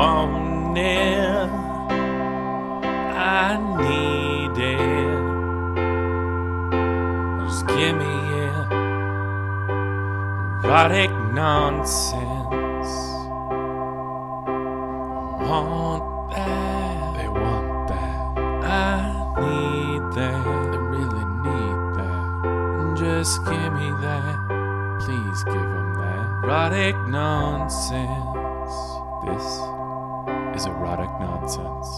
want it. I need it. Just give me it. Erotic nonsense. I want that. They want that. I need that. They really need that. Just give me that. Please give them that. Erotic nonsense. This is erotic nonsense.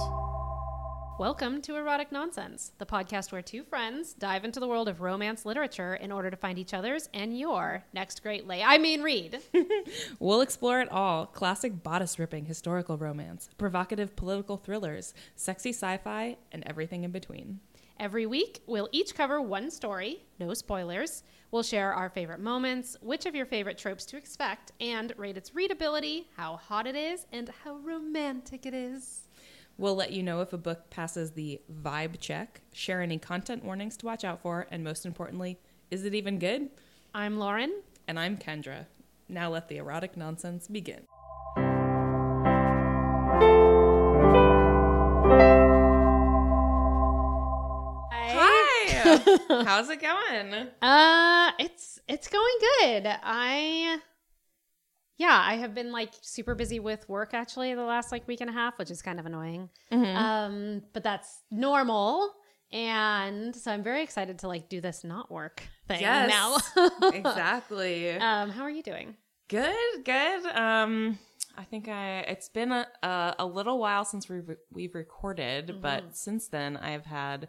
Welcome to Erotic Nonsense, the podcast where two friends dive into the world of romance literature in order to find each other's and your next great lay. I mean, read. We'll explore it all classic bodice ripping historical romance, provocative political thrillers, sexy sci fi, and everything in between. Every week, we'll each cover one story, no spoilers. We'll share our favorite moments, which of your favorite tropes to expect, and rate its readability, how hot it is, and how romantic it is. We'll let you know if a book passes the vibe check, share any content warnings to watch out for, and most importantly, is it even good? I'm Lauren. And I'm Kendra. Now let the erotic nonsense begin. How's it going? Uh, it's it's going good. I yeah, I have been like super busy with work actually the last like week and a half, which is kind of annoying. Um, but that's normal. And so I'm very excited to like do this not work thing now. exactly. um, how are you doing? Good, good. Um, I think I it's been a a, a little while since we've we've recorded, but since then I've had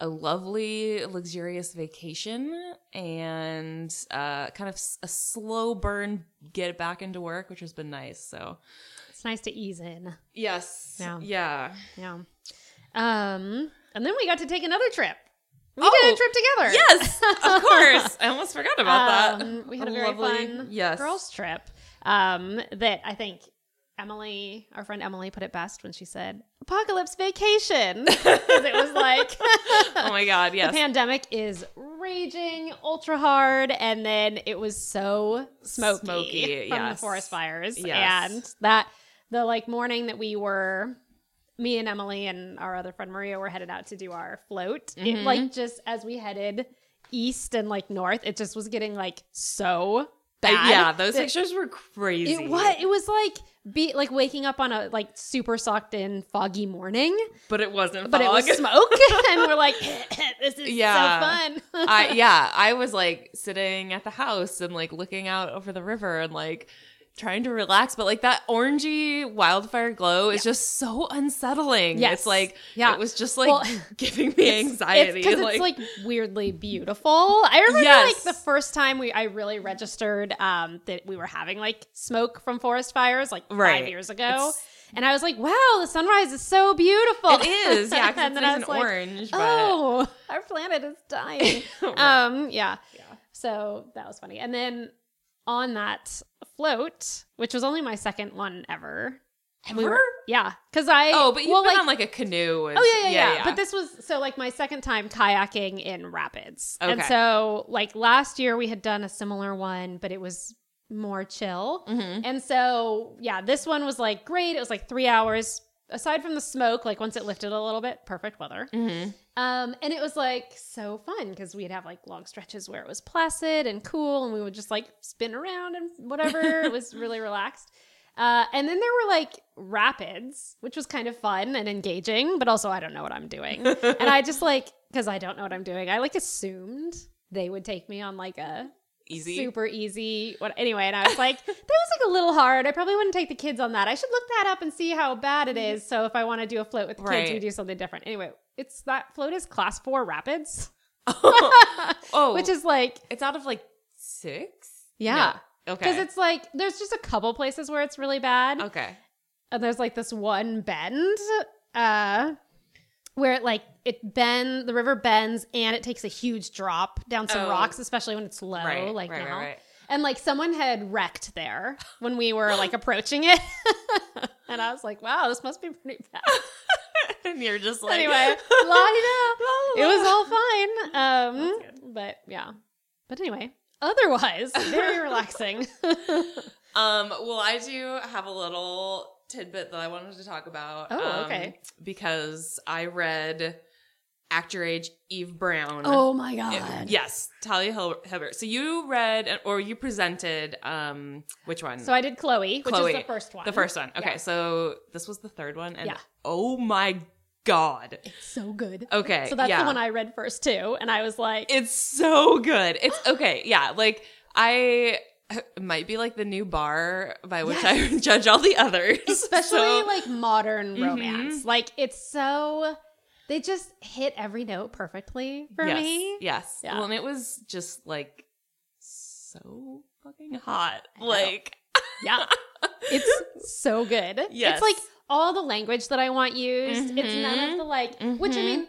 a lovely, luxurious vacation and uh, kind of a slow burn get back into work, which has been nice. So It's nice to ease in. yes, Yeah. yeah. Yeah. Um, and then we got to take another trip. We Oh, did a trip together. Yes, of course. I almost forgot about that. Um, we had a very lovely- fun yes. girls trip um, that I think Emily, our friend Emily, put it best when she said "apocalypse vacation" because it was like Oh my god, yes. the pandemic is raging ultra hard, and then it was so smoky, Smoky, from the forest fires, Yes. and that the like morning that we were. Me and Emily and our other friend Maria were headed out to do our float. Mm-hmm. like just as we headed east and like north, it just was getting like so Uh, bad. yeah, those pictures were crazy. It was it was like be like waking up on a like super sucked in foggy morning, but it wasn't. but it was smoke, and we're like, this is Yeah. so fun. I yeah, I was like sitting at the house and like looking out over the river and like trying to relax, but like that orangey wildfire glow is just so unsettling. Yes. It's like Yeah. it was just like Well, giving me anxiety. because it's, like, weirdly beautiful. I remember Yes. like the first time we I really registered um that we were having like smoke from forest fires like five years ago. It's- and I was like, "Wow, the sunrise is so beautiful." it is, yeah, because And it's then I nice and like, orange. But Oh, our planet is dying. Right. um, yeah. Yeah. So that was funny. And then on that float, which was only my second one ever. We were, yeah, because I oh, but you've well, been like, on like a canoe. And, Oh yeah, yeah, yeah, But this was so like my second time kayaking in rapids. And so like last year we had done a similar one, but it was more chill. Mhm. And so yeah, this one was like great. It was like three hours. Aside from the smoke, like once it lifted a little bit, perfect weather. Mhm. Um, and it was like so fun because we'd have like long stretches where it was placid and cool, and we would just like spin around and whatever. it was really relaxed. Uh, and then there were like rapids, which was kind of fun and engaging, but also I don't know what I'm doing. and I just like, because I don't know what I'm doing, I like assumed they would take me on like a Easy. super easy. What anyway? And I was like, that was like a little hard. I probably wouldn't take the kids on that. I should look that up and see how bad it is. So if I want to do a float with the kids, we do something different. Anyway, it's that float is class four rapids, oh, which is like it's out of like six. yeah, No. because it's like there's just a couple places where it's really bad, okay. and there's like this one bend, uh, where it like it bend the river bends and it takes a huge drop down some Oh. rocks, especially when it's low, Right. like right, now. right. And like someone had wrecked there when we were like approaching it. and I was like, wow, this must be pretty bad. and you're just like anyway, la. La, It was all fine. Um but yeah. But anyway, otherwise, very relaxing. Um, well, I do have a little tidbit that I wanted to talk about. Oh, okay. Because I read Act Your Age Eve Brown. Oh my It- god. yes, Talia Hil- Hibbert. So you read or you presented um which one? So I did Chloe, which Chloe. is the first one. The first one. Okay, Yeah. so this was the third one, and Yeah. oh my god, It's So good. Okay, So that's yeah. the one I read first too, and I was like, it's so good. It's okay, yeah. Like I it might be like the new bar by which I judge all the others, especially So- like modern Mhm. romance. Like it's so they just hit every note perfectly for yes, me. Yes. Yeah. Well, and it was just like so fucking hot. Like Yeah. It's so good. Yes. It's like all the language that I want used. It's none of Mhm. the like which I Mhm. mean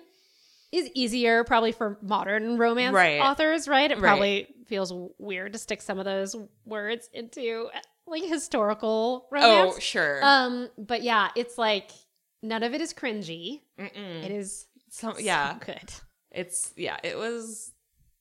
is easier probably for modern romance Right. authors, right? It Right. probably feels weird to stick some of those words into like historical romance. oh sure. Um, but yeah, it's like none of it is cringy. Mm-mm. It is So so yeah, good. it's yeah, it was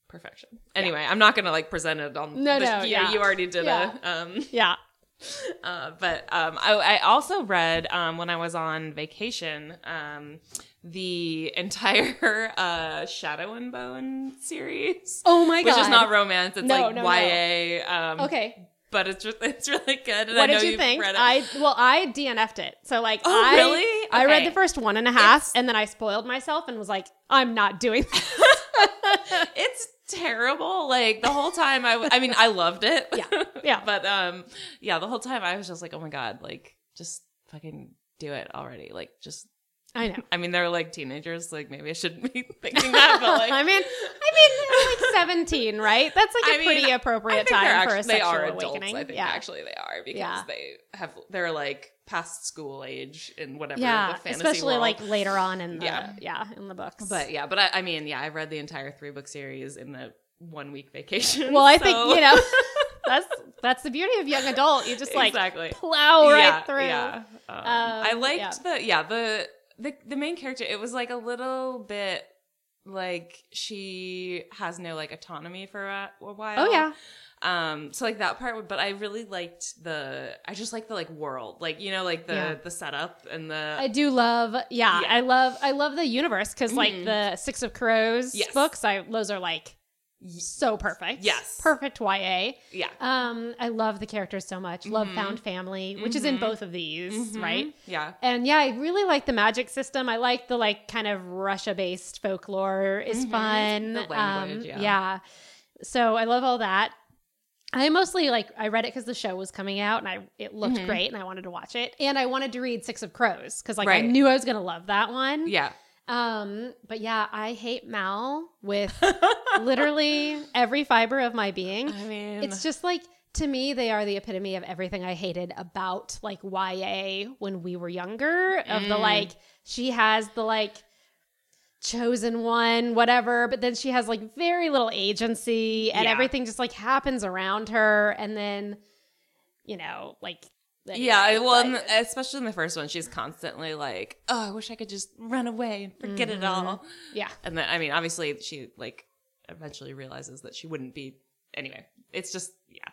perfection. Anyway, I'm not gonna like present it on. No, the, no, you, yeah. you already did Yeah. a um. Yeah. Uh, but um, I, I also read um, when I was on vacation um, the entire uh, Shadow and Bone series, Oh my god. which is not romance. It's No, like no, no. YA. Um, Okay. but it's it's really good. And What I know did you think? I well, I DNF'd it. So like Oh, I really? I read the first one and a half It's- and then I spoiled myself and was like, I'm not doing it's terrible. Like the whole time, I, w- I mean, I loved it. Yeah, yeah. but um, yeah, the whole time I was just like, oh my god, like just fucking do it already. Like just, I know. I mean, they're like teenagers. Like maybe I shouldn't be thinking that, but like, I mean, I mean, they're like 17, right? That's like a I mean, pretty appropriate time for a they sexual are adults. awakening. I think yeah. actually they are because Yeah. they have they're like past school age in whatever yeah, the fantasy especially world. like later on in the yeah, Yeah. in the books. But yeah, but I, I mean, yeah, I read the entire three book series in the one week vacation. well, I think you know that's that's the beauty of young adult. You just like exactly plow right yeah, through. Yeah. Um, I liked yeah. the yeah the the the main character. It was like a little bit like she has no like autonomy for a, a while. Oh yeah, Um. So like that part, but I really liked the. I just like the like world, like you know, like the Yeah. the setup and the. I do love. Yeah, Yeah. I love. I love the universe because like Mhm. the Six of Crows Yes. books. I those are like so perfect. Yes. perfect YA. yeah. Um, I love the characters so much. Love Mhm. found family, which is in Mhm. both of these, Mhm. right? Yeah. And yeah, I really like the magic system. I like the like kind of Russia based folklore is Mhm. fun. The language, um, yeah. yeah. So I love all that. I mostly like I read it because the show was coming out and I it looked Mhm. great and I wanted to watch it. And I wanted to read Six of Crows because like I knew I was gonna love that one. Yeah. Um, but yeah, I hate Mal with literally every fiber of my being. I mean, It's just like to me, they are the epitome of everything I hated about like YA when we were younger. Of the Mm. like, she has the like chosen one, whatever, but then she has like very little agency and Yeah. everything just like happens around her. And then, you know, like, Yeah, well, like- especially in the first one, she's constantly like, "Oh, I wish I could just run away and forget it Mhm. all." yeah. And then, I mean, obviously, she like eventually realizes that she wouldn't be. Anyway, it's just yeah,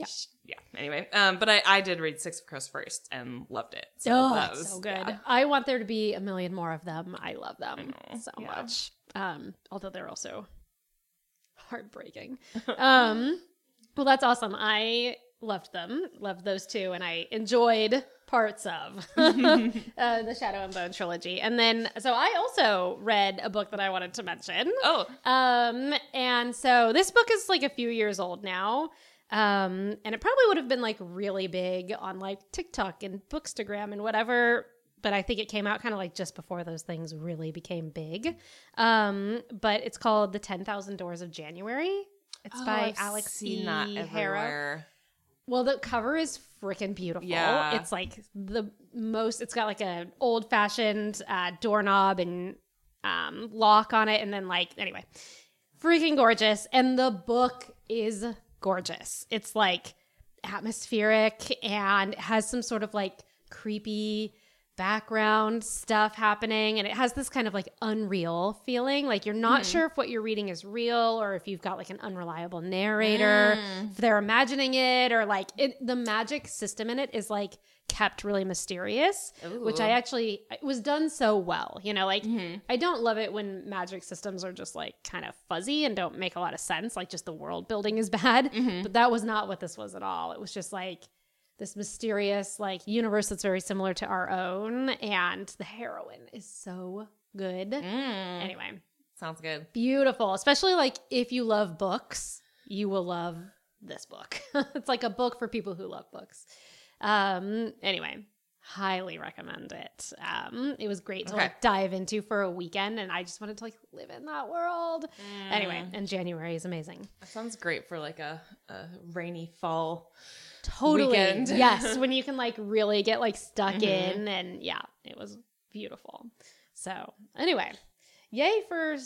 Yeah. Yeah. Anyway, um, but I I did read Six of Crows first and loved it. So oh, that was- so good. yeah. I want there to be a million more of them. I love them I so yeah. much. Um, although they're also heartbreaking. um, well, that's awesome. I loved them, loved those two, and I enjoyed parts of uh, the Shadow and Bone trilogy. And then, so I also read a book that I wanted to mention. Oh, Um, and so this book is like a few years old now. Um, and it probably would have been like really big on like TikTok and Bookstagram and whatever. But I think it came out kind of like just before those things really became big. Um, but it's called The 10,000 Doors of January. It's Oh, by I've Alix seen Harrow. Well, the cover is freaking beautiful. Yeah. It's like the most, it's got like an old fashioned uh, doorknob and um, lock on it. And then, like, anyway, freaking gorgeous. And the book is gorgeous. It's like atmospheric and has some sort of like creepy background stuff happening and it has this kind of like unreal feeling. Like you're not hmm. sure if what you're reading is real or if you've got like an unreliable narrator hmm. if they're imagining it or like it, the magic system in it is like kept really mysterious which i actually it was done so well you know like hmm. i don't love it when magic systems are just like kind of fuzzy and don't make a lot of sense like just the world building is bad mm-hmm. but that was not what this was at all. It was just like this mysterious like universe that's very similar to our own and the heroine is so good. Mm. anyway. Sounds good. beautiful especially like if you love books you will love this book. It's like a book for people who love books. Um anyway highly recommend it um it was great to Okay. like dive into for a weekend and i just wanted to like live in that world anyway Mm. and january is amazing That sounds great for like a, a rainy fall. totally Weekend. yes when you can like really get like stuck Mhm. in and yeah it was beautiful so anyway yay for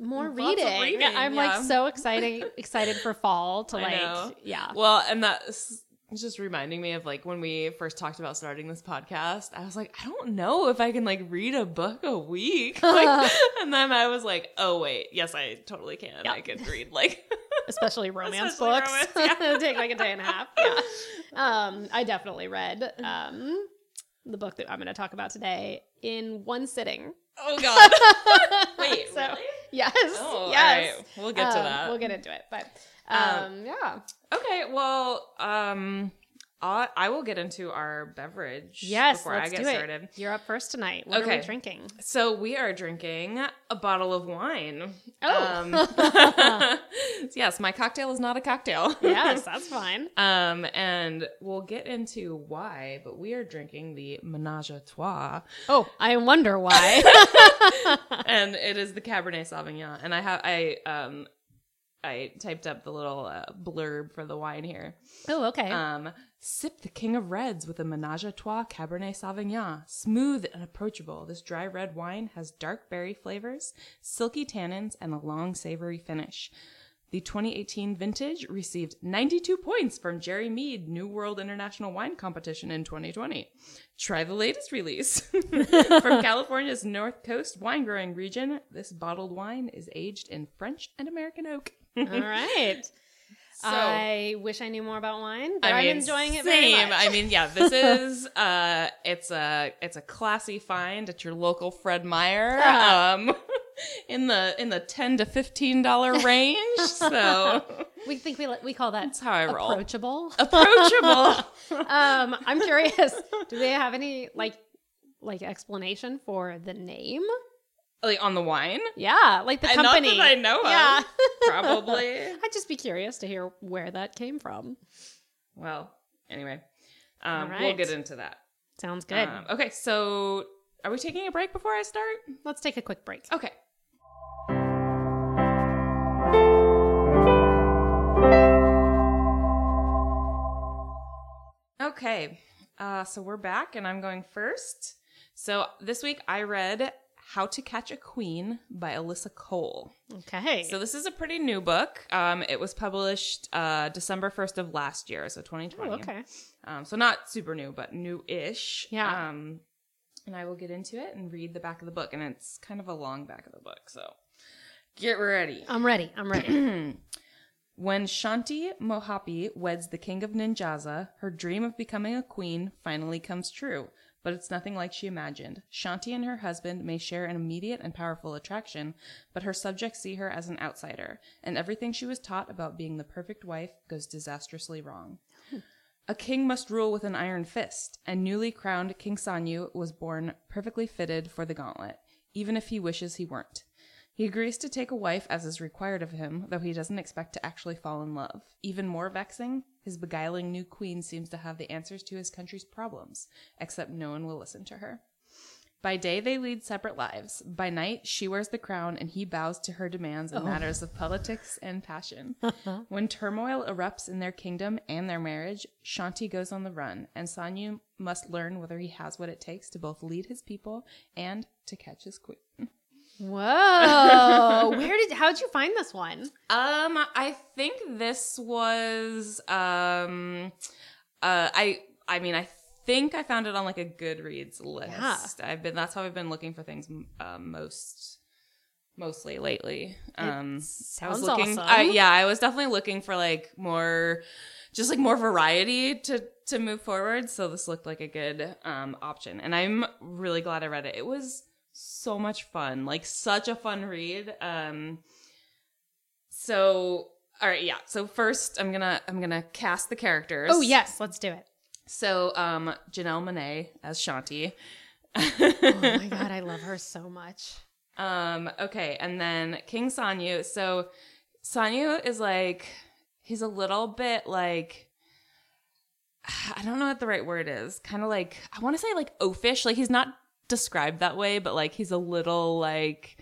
more reading. reading, i'm yeah. like so excited excited for fall to I like know. yeah Well, and that's just reminding me of like when we first talked about starting this podcast. I was like, I don't know if I can like read a book a week. Like, and then I was like, oh wait, yes, I totally can. Yeah. I can read like especially romance Especially books romance, It'll take like a day and a half yeah um i definitely read um the book that i'm going to talk about today in one sitting oh god. Wait, So, really? yes Oh, yes all right. We'll get to Um, that. we'll get into it but Um, um yeah Okay, well, um, I, I will get into our beverage Yes, before I get do it. started. You're up first tonight. What are Okay. we drinking? So we are drinking a bottle of wine. Oh. Um, yes, my cocktail is not a cocktail. yes, that's fine. Um, and we'll get into why, but we are drinking the Menage a Trois, Oh, I wonder why. and it is the Cabernet Sauvignon. And I have I um I typed up the little uh, blurb for the wine here. oh, okay. Um, sip the king of reds with a Menage a Trois Cabernet Sauvignon. Smooth and approachable, this dry red wine has dark berry flavors, silky tannins, and a long savory finish. The 2018 vintage received 92 points from Jerry Mead New World International Wine Competition in 2020. Try the latest release. from California's North Coast wine growing region, this bottled wine is aged in French and American oak. All right. So- I wish I knew more about wine, but I I'm mean, enjoying it same. very much. I mean, yeah, this is uh, it's a it's a classy find at your local Fred Meyer, um, in the in the ten to fifteen dollar range. So we think we we call that that's how I roll. approachable. Approachable. um, I'm curious. Do they have any like like explanation for the name? Like on the wine, Yeah, like the Uh, not company. that I know of. Yeah, probably. I'd just be curious to hear where that came from. Well, anyway, um, All we'll get into that. Sounds good. Um, okay, so are we taking a break before I start? Let's take a quick break. Okay. Okay, uh, so we're back, and I'm going first. So this week I read How to Catch a Queen by Alyssa Cole. Okay. So this is a pretty new book. Um, it was published uh, December 1st of last year, so oh, 2020. okay. Um, so not super new, but new-ish. Yeah. Um, and I will get into it and read the back of the book, and it's kind of a long back of the book, so get ready. I'm ready. I'm ready. When Shanti Mohapi weds the king of Ninjaza, her dream of becoming a queen finally comes true. But it's nothing like she imagined. Shanti and her husband may share an immediate and powerful attraction, but her subjects see her as an outsider, and everything she was taught about being the perfect wife goes disastrously wrong. A king must rule with an iron fist, and newly crowned King Sanyu was born perfectly fitted for the gauntlet, even if he wishes he weren't. He agrees to take a wife as is required of him, though he doesn't expect to actually fall in love. Even more vexing, his beguiling new queen seems to have the answers to his country's problems, except no one will listen to her. By day, they lead separate lives. By night, she wears the crown and he bows to her demands in oh. matters of politics and passion. when turmoil erupts in their kingdom and their marriage, Shanti goes on the run, and Sanyu must learn whether he has what it takes to both lead his people and to catch his queen. Whoa. Where did how did you find this one? Um, I think this was um, uh, I I mean I think I found it on like a Goodreads list. Yeah. I've been that's how I've been looking for things um, most mostly lately. Um I sounds was looking awesome. I, yeah, I was definitely looking for like more just like more variety to to move forward, so this looked like a good um option. And I'm really glad I read it. It was so much fun. Like such a fun read. Um so all right, yeah. So first I'm to I'm to cast the characters. Oh yes, let's do it. So, um, Janelle Monáe as Shanti. Oh my god, I love her so much. um, okay, and then King Sanyu. So, Sanyu is like he's a little bit like I don't know what the right word is. Kind of like I want to say like oafish. Like he's not described that way, but like he's a little like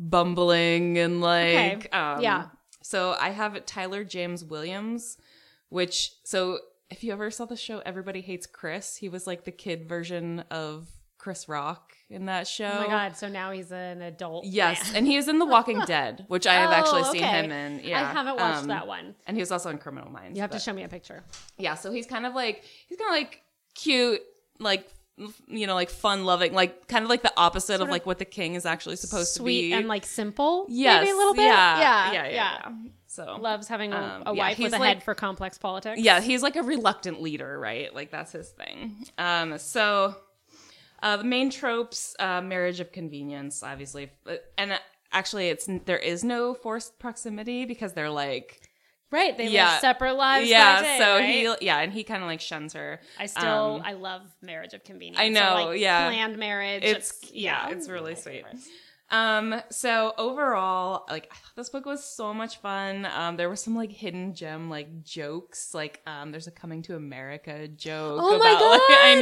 bumbling and like Okay, um, yeah. So I have Tyler James Williams, which so if you ever saw the show Everybody Hates Chris, he was like the kid version of Chris Rock in that show. Oh my god, so now he's an adult. Yes, man. and he is in The Walking Dead, which I have Oh, actually seen okay. him in. Yeah, I haven't watched Um, that one. And he was also in Criminal Minds. You have to show me a picture. yeah, so he's kind of like he's kind of like cute, like you know, like fun loving, like kind of like the opposite of Sort of like what the king is actually supposed to be. Sweet and like simple. yes, maybe a little bit. Yeah, yeah, yeah, yeah. yeah. So Loves having a, Um, a yeah, wife with a like- head for complex politics. yeah, he's like a reluctant leader, right? Like that's his thing. Um, so uh, the main tropes, uh, marriage of convenience, obviously, and uh, actually, it's there is no forced proximity because they're like. Right. They Yeah. live separate lives. yeah, day, so right? he yeah, and he kind of like shuns her. I still um, I love marriage of convenience. I So, know, like, yeah. planned marriage. It's- It's, yeah, it's really sweet. Um, so overall, like I thought this book was so much fun. Um, there were some like hidden gem like jokes. Like um, there's a coming to America joke. Oh my about, Like, I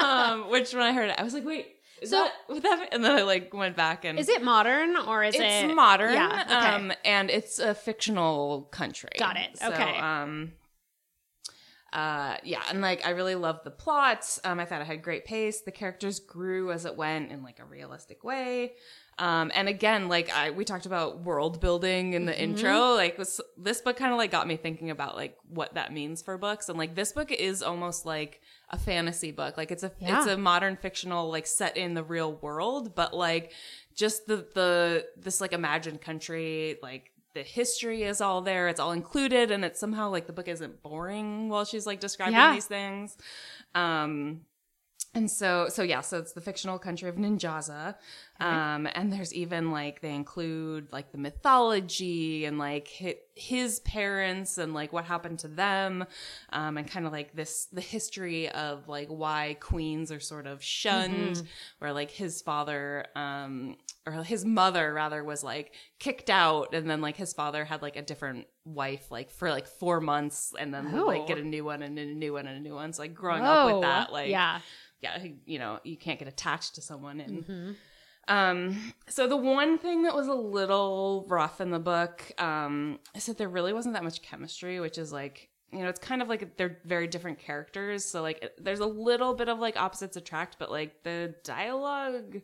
know. um, which when I heard it, I was like, wait, is So- that that? And then I like went back and Is it modern or is it's it modern. Yeah. Okay. Um, and it's a fictional country. Got it. So, Okay. Um, uh, yeah, and like I really loved the plot. Um, I thought it had great pace. The characters grew as it went in like a realistic way. Um, and again, like I we talked about world building in the Mm-hmm. intro. Like was, this book kind of like got me thinking about like what that means for books. And like this book is almost like a fantasy book. Like it's a Yeah. it's a modern fictional like set in the real world, but like just the the this like imagined country like the history is all there it's all included and it's somehow like the book isn't boring while she's like describing Yeah. these things um and so so yeah so it's the fictional country of ninjaza. Um and there's even like they include like the mythology and like his, parents and like what happened to them um and kind of like this the history of like why queens are sort of shunned where like his father um or his mother rather was like kicked out and then like his father had like a different wife like for like four months and then would, like Oh. get a new one and a new one and a new one. So like growing up with that like yeah. Yeah, you know, you can't get attached to someone. And Mm-hmm. um, so the one thing that was a little rough in the book um, is that there really wasn't that much chemistry, which is like, you know, it's kind of like they're very different characters. So like, it- there's a little bit of like opposites attract, but like the dialogue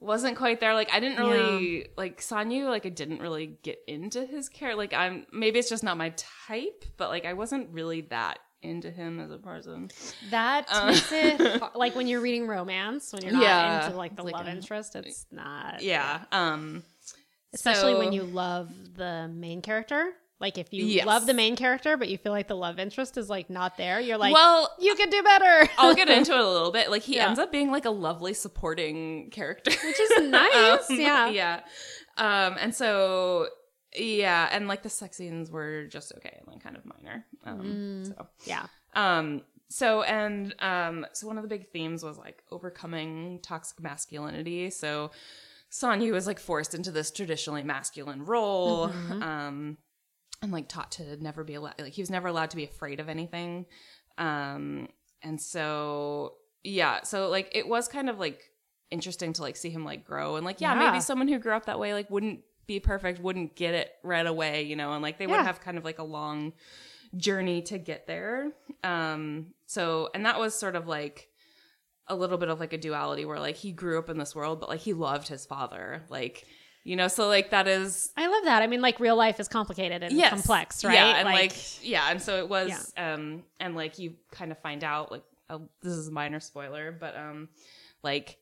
wasn't quite there. Like I didn't really like Sanyu. Like I didn't really get into his character. Like I'm maybe it's just not my type, but like I wasn't really that into him as a person. That Uh. makes it like when you're reading romance, when you're not Yeah. into like the Like love a- interest, it's not. Yeah. Um Especially so- when you love the main character. Like if you Yes. love the main character, but you feel like the love interest is like not there, you're like, well, you could do better. I'll get into it a little bit. Like he Yeah. ends up being like a lovely supporting character, Which is nice, yeah. yeah. Um, and so yeah, and like the sex scenes were just okay and like kind of minor. Um, Mm. so yeah. um, so and um, so one of the big themes was like overcoming toxic masculinity. So Sanyu was like forced into this traditionally masculine role. Mm-hmm. Um, and like taught to never be allowed like he was never allowed to be afraid of anything um and so yeah so like it was kind of like interesting to like see him like grow and like yeah, Yeah. maybe someone who grew up that way like wouldn't be perfect wouldn't get it right away you know and like they would have kind of like a long journey to get there um so and that was sort of like a little bit of like a duality where like he grew up in this world but like he loved his father like you know so like that is I love that. I mean, like real life is complicated and Yes. complex, right? Yeah, and like, yeah, and so it was, Yeah. um, and like you kind of find out like uh, this is a minor spoiler, but um, like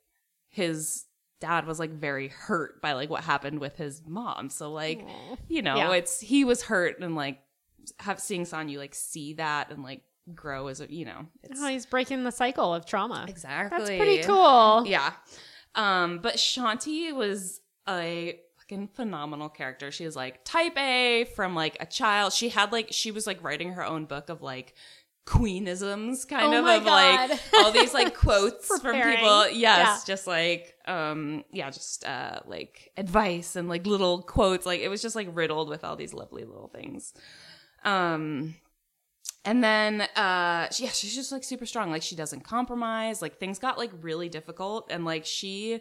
his dad was like very hurt by like what happened with his mom. So like, Aw. you know, Yeah. it's he was hurt and like have seeing Sanyu like see that and like grow as a you know, it's Oh, he's breaking the cycle of trauma. exactly That's pretty cool. yeah. Um, but Shanti was a fucking phenomenal character. She was like type A from like a child. She had like she was like writing her own book of like queenisms kind Oh of of like all these like quotes from people. Yes, Yeah. just like um yeah, just uh like advice and like little quotes. Like it was just like riddled with all these lovely little things. Um and then uh she- yeah she's just like super strong like she doesn't compromise like things got like really difficult and like she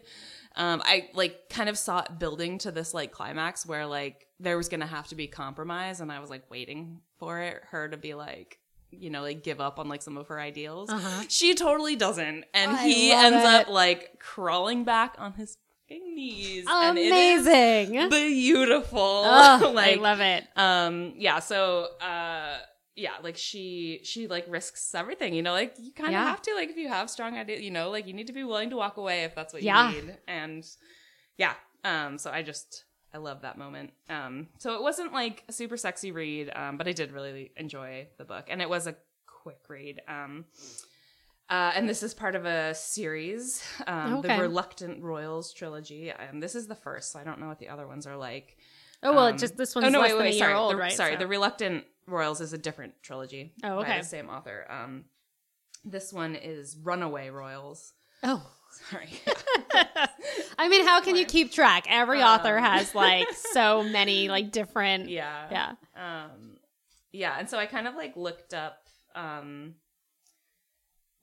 um i like kind of saw it building to this like climax where like there was gonna have to be compromise and i was like waiting for it her to be like you know like give up on like some of her ideals Uh-huh. she totally doesn't and I he ends it. up like crawling back on his fucking knees and it is Amazing. beautiful Oh, like I love it. um yeah so uh yeah like she she like risks everything you know like you kind of Yeah. have to like if you have strong ideas you know like you need to be willing to walk away if that's what Yeah. you need and yeah um so i just i love that moment um so it wasn't like a super sexy read um but i did really enjoy the book and it was a quick read um uh, and this is part of a series, um, Okay. the Reluctant Royals trilogy. Um, this is the first, so I don't know what the other ones are like. Oh well, Um, it just this oh one's no, less wait, than a sorry, year old, the, right? Sorry, So- the Reluctant Royals is a different trilogy. Oh, by okay. the same author. Um, this one is Runaway Royals. Oh. Sorry. I mean, how can you keep track? Every author Um. has like so many like different. yeah. Yeah. Um, yeah, and so I kind of like looked up um,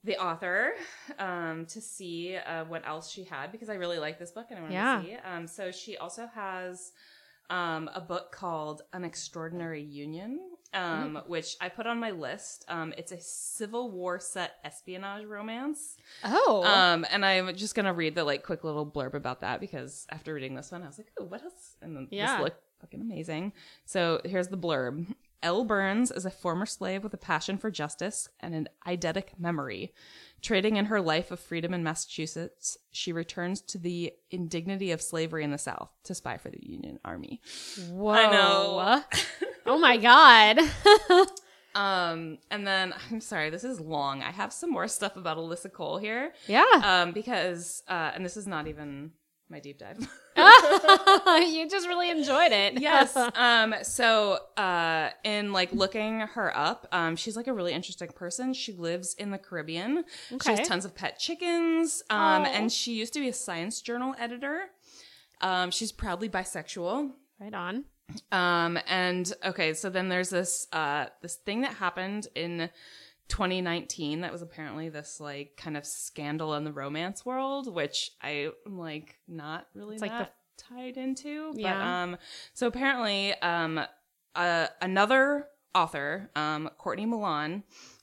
the author um, to see uh, what else she had because I really like this book and I wanted Yeah. to see. Um, so she also has um, a book called An Extraordinary Union, um, which I put on my list. Um, it's a Civil War set espionage romance. Oh. Um, and I'm just gonna read the like quick little blurb about that because after reading this one, I was like, oh, what else? And then Yeah. this looked fucking amazing. So here's the blurb. Elle Burns is a former slave with a passion for justice and an eidetic memory. Trading in her life of freedom in Massachusetts, she returns to the indignity of slavery in the South to spy for the Union Army. Whoa. I know. oh my god. Um, and then I'm sorry, this is long. I have some more stuff about Alyssa Cole here. yeah. Um, because uh, and this is not even my deep dive. you just really enjoyed it. yes. Um, so uh, in like looking her up, um, she's like a really interesting person. She lives in the Caribbean. She has tons of pet chickens. Um, and she used to be a science journal editor. Um, she's proudly bisexual. right on. Um, and okay, so then there's this uh this thing that happened in 2019 that was apparently this like kind of scandal in the romance world, which I am like not really It's like that tied into. But Yeah. um so apparently um uh another author, um Courtney Milan,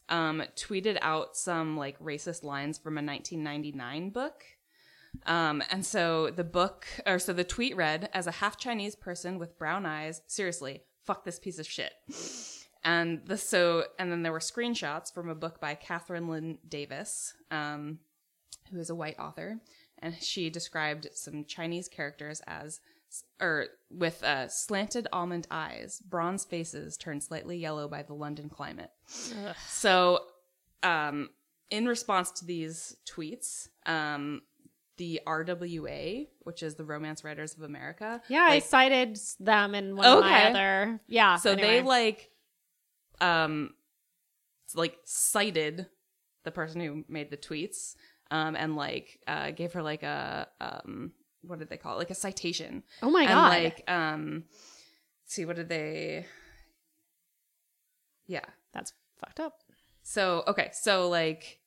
um tweeted out some like racist lines from a 1999 book. Um, and so the book, or so the tweet read, as a half Chinese person with brown eyes, seriously, fuck this piece of shit. And the so, and then there were screenshots from a book by Kathryn Lynn Davis, um, who is a white author, and she described some Chinese characters as, or with uh, slanted almond eyes, bronze faces turned slightly yellow by the London climate. Ugh. So, um, in response to these tweets, um, the RWA, which is the Romance Writers of America, Yeah, I cited them in one of my other. Yeah. so they like, um, like cited the person who made the tweets, um, and like uh, gave her like a um, what did they call it? Like a citation. Oh my and god. like um, see what did they? Yeah. That's fucked up. So okay, so like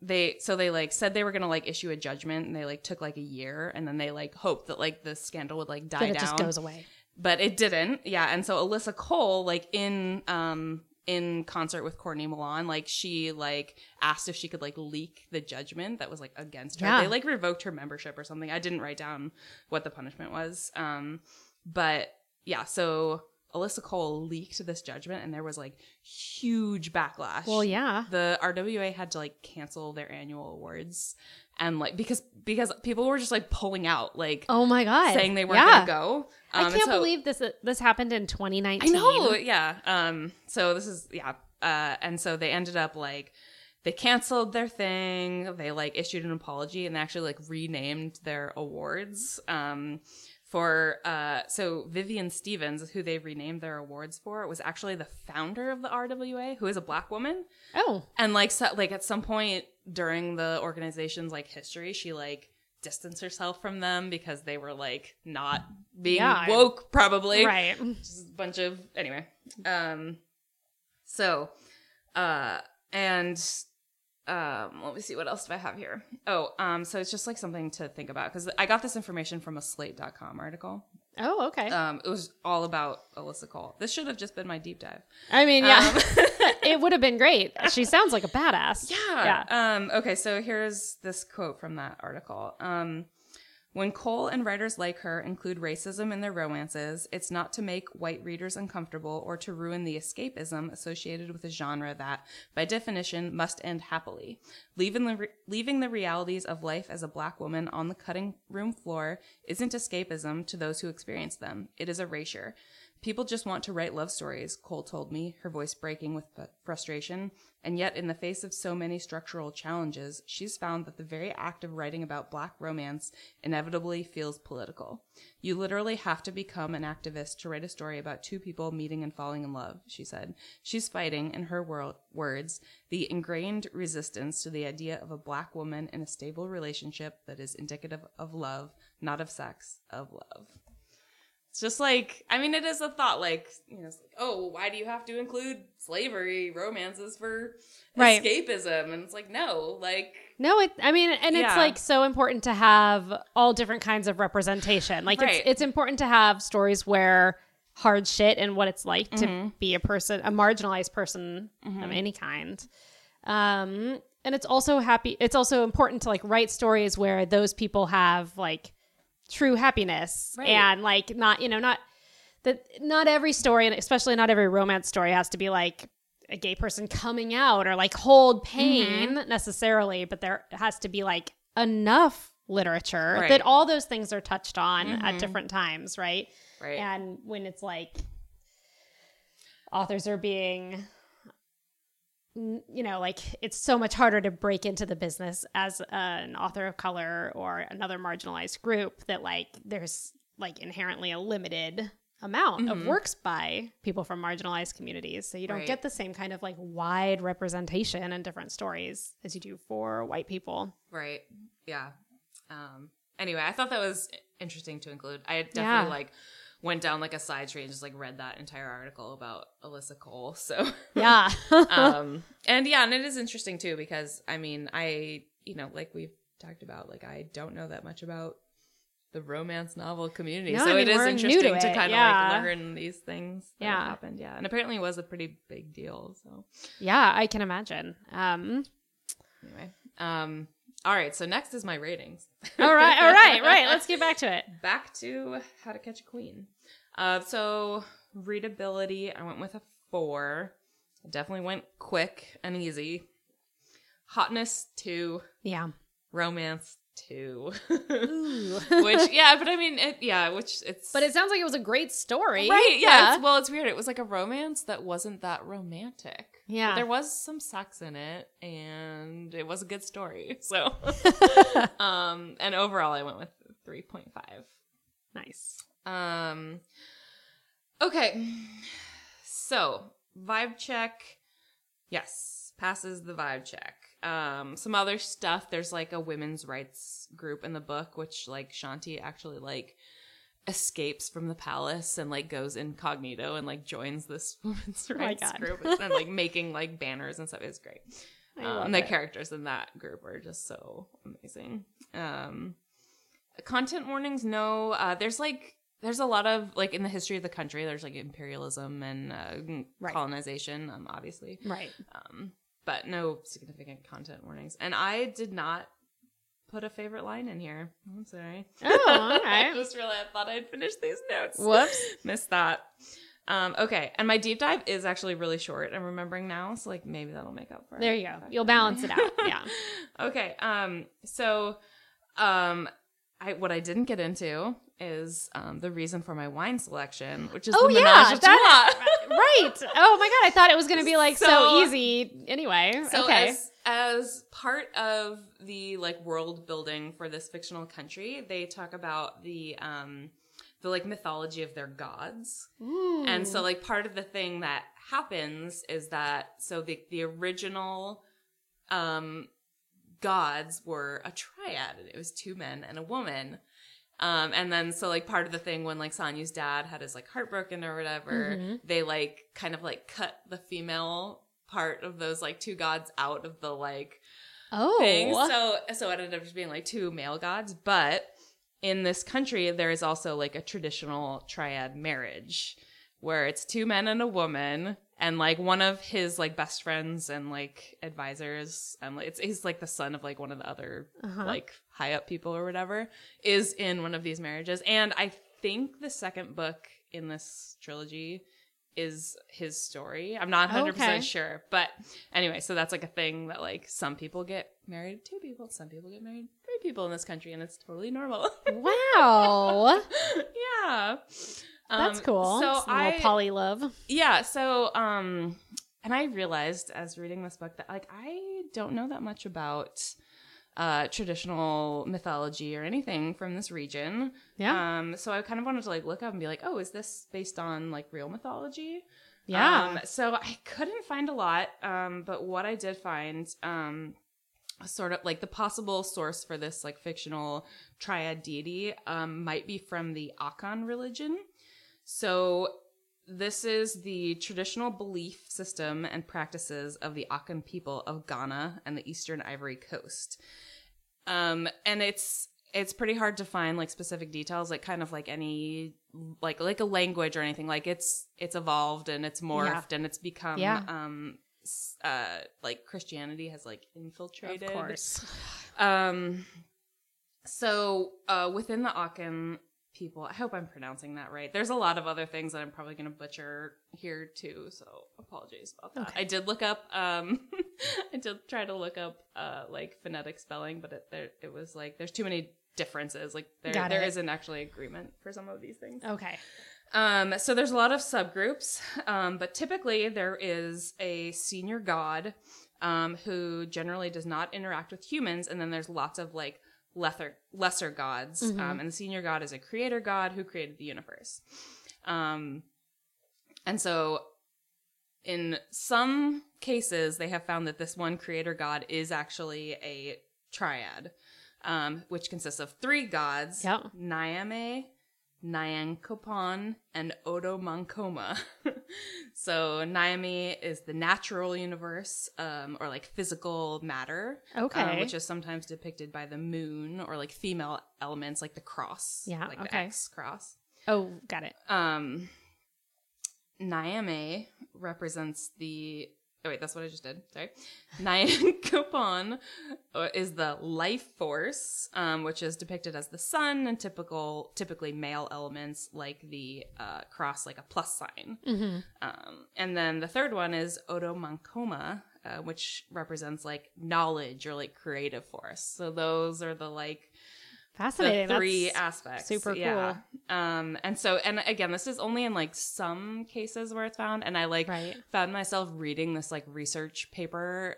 they so they like said they were gonna like issue a judgment and they like took like a year and then they like hoped that like the scandal would like die Then it down. just goes away. But it didn't. Yeah. And so Alyssa Cole, like in um in concert with Courtney Milan, like she like asked if she could like leak the judgment that was like against her. Yeah. They like revoked her membership or something. I didn't write down what the punishment was. Um but yeah, so Alyssa Cole leaked this judgment, and there was like huge backlash. Well, yeah. the RWA had to like cancel their annual awards, and like because because people were just like pulling out, like Oh my god. saying they weren't yeah. gonna go. I Um, and can't so- believe this this happened in 2019. I know, yeah. Um, so this is yeah, uh, and so they ended up like they canceled their thing. They like issued an apology and they actually like renamed their awards. Um, for uh, so Vivian Stephens, who they renamed their awards for, was actually the founder of the RWA, who is a black woman. Oh, And like so, like at some point during the organization's like history, she like distanced herself from them because they were like not being Yeah. woke, probably right. just a bunch of anyway um so uh and um let me see what else do i have here oh um so it's just like something to think about because i got this information from a slate.com article Oh, okay. um it was all about alyssa cole this should have just been my deep dive I mean, yeah, Um, it would have been great. She sounds like a badass. Yeah. Um, okay, so here's this quote from that article. Um, when Cole and writers like her include racism in their romances, it's not to make white readers uncomfortable or to ruin the escapism associated with a genre that, by definition, must end happily. Leaving the, re- leaving the realities of life as a black woman on the cutting room floor isn't escapism to those who experience them. It is erasure. People just want to write love stories, Cole told me, her voice breaking with frustration. And yet, in the face of so many structural challenges, she's found that the very act of writing about black romance inevitably feels political. You literally have to become an activist to write a story about two people meeting and falling in love, she said. She's fighting, in her wor- words, the ingrained resistance to the idea of a black woman in a stable relationship that is indicative of love, not of sex, of love. It's just like, I mean, it is a thought, like, you know, it's like, oh, why do you have to include slavery romances for Right. escapism? And it's like, no, like, No, it. I mean, and it's Yeah. like so important to have all different kinds of representation. Like Right. it's it's important to have stories where hard shit and what it's like to Mm-hmm. be a person, a marginalized person of any kind. Um, and it's also happy. It's also important to like write stories where those people have like true happiness Right. and like not you know not that not every story and especially not every romance story has to be like a gay person coming out or like hold pain Mm-hmm. necessarily but there has to be like enough literature Right. that all those things are touched on at different times right right. and when it's like authors are being you know like it's so much harder to break into the business as an author of color or another marginalized group that like there's like inherently a limited amount of works by people from marginalized communities so you don't Right. get the same kind of like wide representation and different stories as you do for white people Right. Yeah. Um anyway, I thought that was interesting to include. I definitely Yeah. like went down like a side street and just like read that entire article about Alyssa Cole. So yeah um and yeah, and it is interesting too because I mean, I you know, like we've talked about, like I don't know that much about the romance novel community. No, so I mean, it is interesting to to, kind of yeah. like learn these things Yeah. happened. Yeah. And apparently it was a pretty big deal. So yeah i can imagine um anyway. Um all right, so next is my ratings. all right all right right let's get back to it back to How to Catch a Queen. Uh, so readability, I went with a four. I definitely went quick and easy. Hotness two, yeah romance two. Ooh. which yeah, but I mean it, yeah, which it's But it sounds like it was a great story. right yeah. It's, well, it's weird. It was like a romance that wasn't that romantic. Yeah. But there was some sex in it, and it was a good story. So, um, and overall, I went with three point five. nice. Um okay. So, vibe check. Yes, passes the vibe check. Um some other stuff, there's like a women's rights group in the book which like Shanti actually like escapes from the palace and like goes incognito and like joins this women's Oh rights God. group and like making like banners and stuff. It's great. Um, love the it. characters in that group are just so amazing. Um, content warnings, no. Uh, there's like there's a lot of like in the history of the country. There's like imperialism and uh, Right. colonization, um, obviously, Right. um, but no significant content warnings. And I did not put a favorite line in here. I'm sorry. Oh, all I just really I thought I'd finish these notes. Whoops. Missed that. Um, okay, and my deep dive is actually really short. I'm remembering now, so like maybe that'll make up for it. There you go. You'll balance it out. Yeah. okay. Um. So, um, I what I didn't get into is um the reason for my wine selection, which is Oh yeah, that, right. Oh my god, I thought it was gonna be like so, So- easy. Anyway, So okay. as as part of the like world building for this fictional country, they talk about the um the like mythology of their gods. And so like part of the thing that happens is that so the the original um gods were a triad and it was two men and a woman. Um, and then so like part of the thing when like Sanya's dad had his like heartbroken or whatever, Mhm. they like kind of like cut the female part of those like two gods out of the like oh, thing. So so it ended up just being like two male gods. But in this country, there is also like a traditional triad marriage where it's two men and a woman, and like one of his like best friends and like advisors, and like, it's he's like the son of like one of the other Uh-huh. like high up people or whatever, is in one of these marriages. And I think the second book in this trilogy is his story. I'm not 100% Okay. sure. But anyway, so that's like a thing that like some people get married to two people, some people get married three people in this country, and it's totally normal. wow, yeah. That's Um, cool. So little I poly love. yeah, so um and I realized as reading this book that like I don't know that much about uh traditional mythology or anything from this region. Yeah, Um so I kind of wanted to like look up and be like, "Oh, is this based on like real mythology?" yeah. Um, so I couldn't find a lot, um, but what I did find, um, sort of like the possible source for this like fictional triad deity, um, might be from the Akan religion. So this is the traditional belief system and practices of the Akan people of Ghana and the Eastern Ivory Coast. Um, and it's it's pretty hard to find like specific details, like kind of like any like like a language or anything. Like it's it's evolved and it's morphed and it's become Yeah. um uh like Christianity has like infiltrated. of course. Um, so uh, within the Akan people, I hope I'm pronouncing that right. There's a lot of other things that I'm probably going to butcher here too, so apologies about that. Okay. I did look up. Um, I did try to look up uh, like phonetic spelling, but it there it was like there's too many differences. Like there Got there isn't actually agreement for some of these things. Okay. Um, so there's a lot of subgroups, um, but typically there is a senior god um, who generally does not interact with humans, and then there's lots of like lesser lesser gods. Mhm. Um, and the senior god is a creator god who created the universe. Um, and so in some cases, they have found that this one creator god is actually a triad, um, which consists of three gods: Yeah. Nyame, Nyankopon, and Odomankoma. so Nyame is the natural universe, um, or like physical matter, um, Okay. which is sometimes depicted by the moon or like female elements, like the cross, Yeah, like the okay. X cross. oh, got it. Um, Nyame represents the. Oh wait, that's what I just did. Sorry. Nyankopon uh, is the life force, um, which is depicted as the sun and typical, typically male elements like the uh, cross, like a plus sign. hmm Um, and then the third one is Odomankoma, uh, which represents like knowledge or like creative force. So those are the like Fascinating. three That's aspects. super yeah. Um, and so, and again, this is only in like some cases where it's found. And I like right. found myself reading this like research paper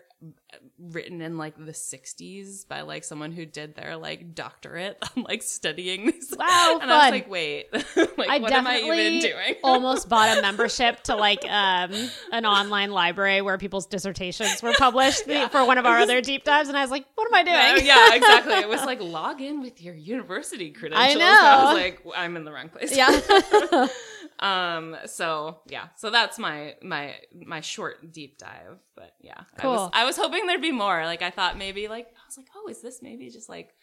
written in like the 60s by like someone who did their like doctorate on like studying these. Wow, and I was fun. like, wait, like I what am I even doing? almost bought a membership to like um, an online library where people's dissertations were published Yeah. for one of our other deep dives, and I was like, "What am I doing?" yeah, exactly. It was like log in with your university credentials. I know. was like, I'm in the wrong place. yeah. Um so yeah so that's my my my short deep dive but yeah I Cool. was, I was hoping there'd be more like i thought maybe like i was like oh is this maybe just like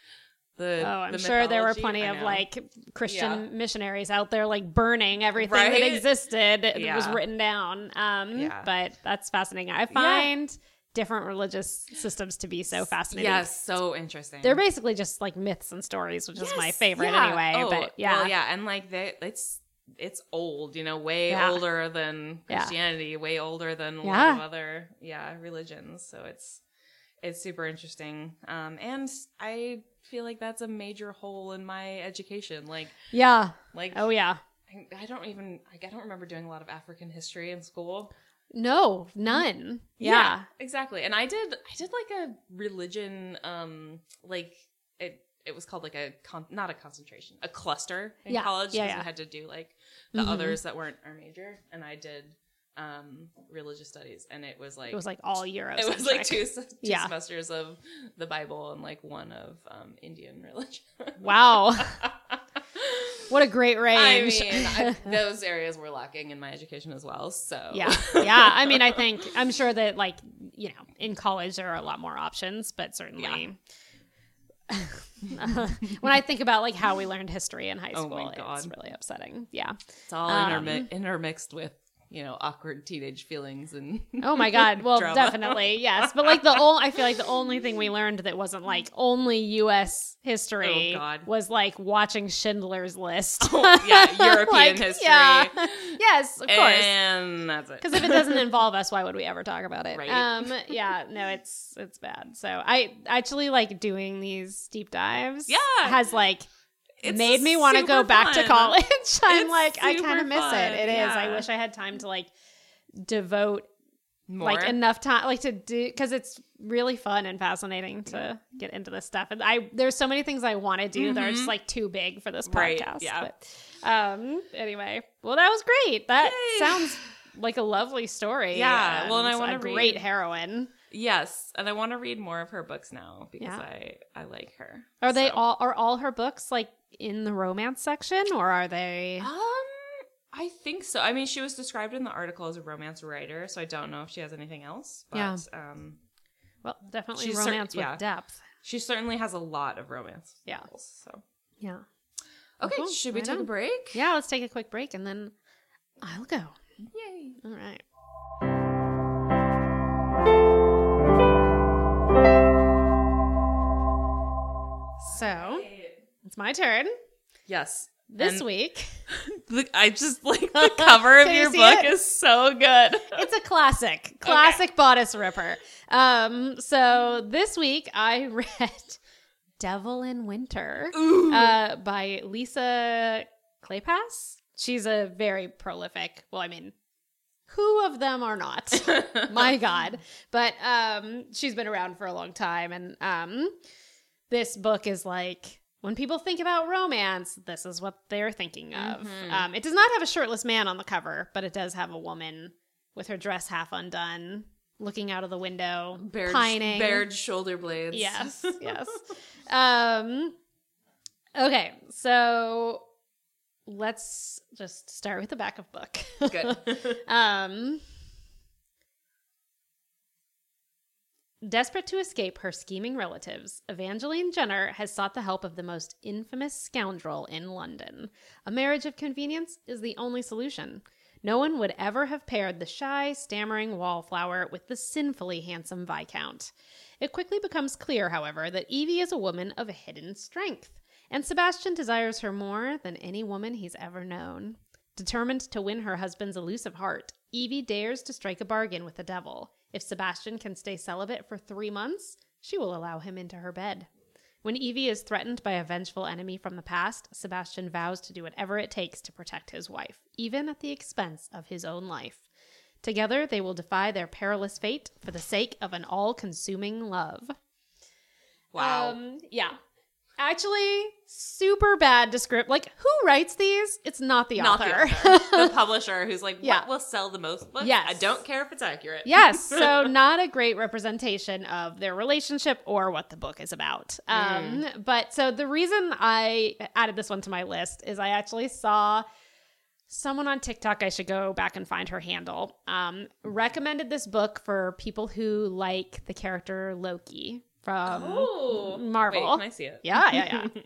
the Oh, I'm the sure there were plenty of like Christian Yeah. missionaries out there like burning everything that existed that was written down. Um, Yeah. But that's fascinating. I find different religious systems to be so fascinating. yes so interesting They're basically just like myths and stories, which is my favorite yeah. anyway. Oh, but yeah. well, yeah and like they it's it's old, you know, way Yeah. older than Yeah. Christianity, way older than a lot of other yeah religions. So it's it's super interesting, um, and I feel like that's a major hole in my education. Like Yeah. like Oh yeah. I, I don't even like I don't remember doing a lot of African history in school. No, none. Yeah. exactly. And I did I did like a religion um like it it was called like a con- not a concentration, a cluster in Yeah, college yeah, because yeah. we had to do like the Mhm. others that weren't our major and I did um religious studies and it was like It was like all Euro. it was like two, two Yeah. semesters of the Bible and like one of um Indian religion. Wow. what a great range. I mean, I, those areas were lacking in my education as well. So yeah. Yeah. I mean, I think, I'm sure that, like, you know, in college there are a lot more options, but certainly. when I think about like how we learned history in high Oh school, my it's really upsetting. Yeah. It's all Um, intermi- intermixed with you know awkward teenage feelings and Oh my God. Well, definitely. Yes. But like the only, I feel like the only thing we learned that wasn't like only U.S. history Oh, was like watching Schindler's List. Oh, yeah, European Like, history. yeah. Yes, of course. and that's it. Because if it doesn't involve us, why would we ever talk about it? Right. Um, yeah, no, it's it's bad. So I actually like doing these deep dives. Yeah. has like It's made me want to go super back to college. I'm It's like, I kind of miss fun, it. It is. I wish I had time to like devote More. like enough time like to do because it's really fun and fascinating to get into this stuff and i there's so many things i want to do that are just Mhm. like too big for this Right, podcast yeah. but um anyway well that was great that Yay. sounds like a lovely story Yeah, well, and I wanna a great read- heroine yes, and I want to read more of her books now because Yeah. I I like her. are they all are all her books like in the romance section or are they Um, I think so. I mean, she was described in the article as a romance writer, so I don't know if she has anything else. But Yeah. um, well definitely She's cer- romance with yeah. depth she certainly has a lot of romance. Yeah. novels, So yeah okay, Cool. should we Right take a break? yeah let's take a quick break and then i'll go Yay. all right So it's my turn Yes. this And week. the- I just like the cover of Can you your see book it? is so good. It's a classic, classic bodice ripper. Um, so this week I read "Devil in Winter" uh, by Lisa Kleypas. She's a very prolific. Well, I mean, who of them are not? my god but um she's been around for a long time and um this book is like when people think about romance this is what they're thinking of Mhm. um it does not have a shirtless man on the cover but it does have a woman with her dress half undone looking out of the window bared, pining bared shoulder blades. yes yes um okay so let's just start with the back of book Good. um, desperate to escape her scheming relatives, Evangeline Jenner has sought the help of the most infamous scoundrel in London. A marriage of convenience is the only solution. No one would ever have paired the shy, stammering wallflower with the sinfully handsome Viscount. It quickly becomes clear, however, that Evie is a woman of hidden strength, and Sebastian desires her more than any woman he's ever known. Determined to win her husband's elusive heart, Evie dares to strike a bargain with the devil. If Sebastian can stay celibate for three months, she will allow him into her bed. When Evie is threatened by a vengeful enemy from the past, Sebastian vows to do whatever it takes to protect his wife, even at the expense of his own life. Together, they will defy their perilous fate for the sake of an all consuming love. wow. Um, yeah. Actually, super bad descript. Like, who writes these? It's not the Not author. the author. the publisher who's like, Yeah. what will sell the most books? Yes. I don't care if it's accurate. yes, so not a great representation of their relationship or what the book is about. Um, But so the reason I added this one to my list is I actually saw someone on TikTok, I should go back and find her handle, um, recommended this book for people who like the character Loki from Oh. Marvel. Wait, can I see it? Yeah, yeah, yeah.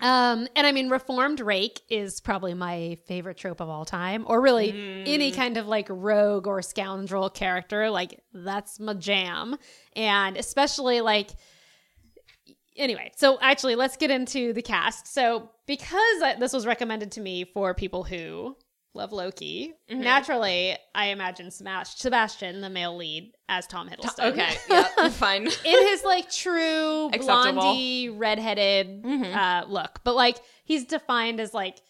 um, and I mean, reformed rake is probably my favorite trope of all time, or really any kind of like rogue or scoundrel character. Like that's my jam, and especially like anyway, so actually, let's get into the cast. So, because I, this was recommended to me for people who love Loki, Mhm. naturally, I imagine Smash, Sebastian, the male lead, as Tom Hiddleston. Okay, yeah, fine. in his like true Acceptable. blondie, redheaded Mhm. uh, look, but like he's defined as like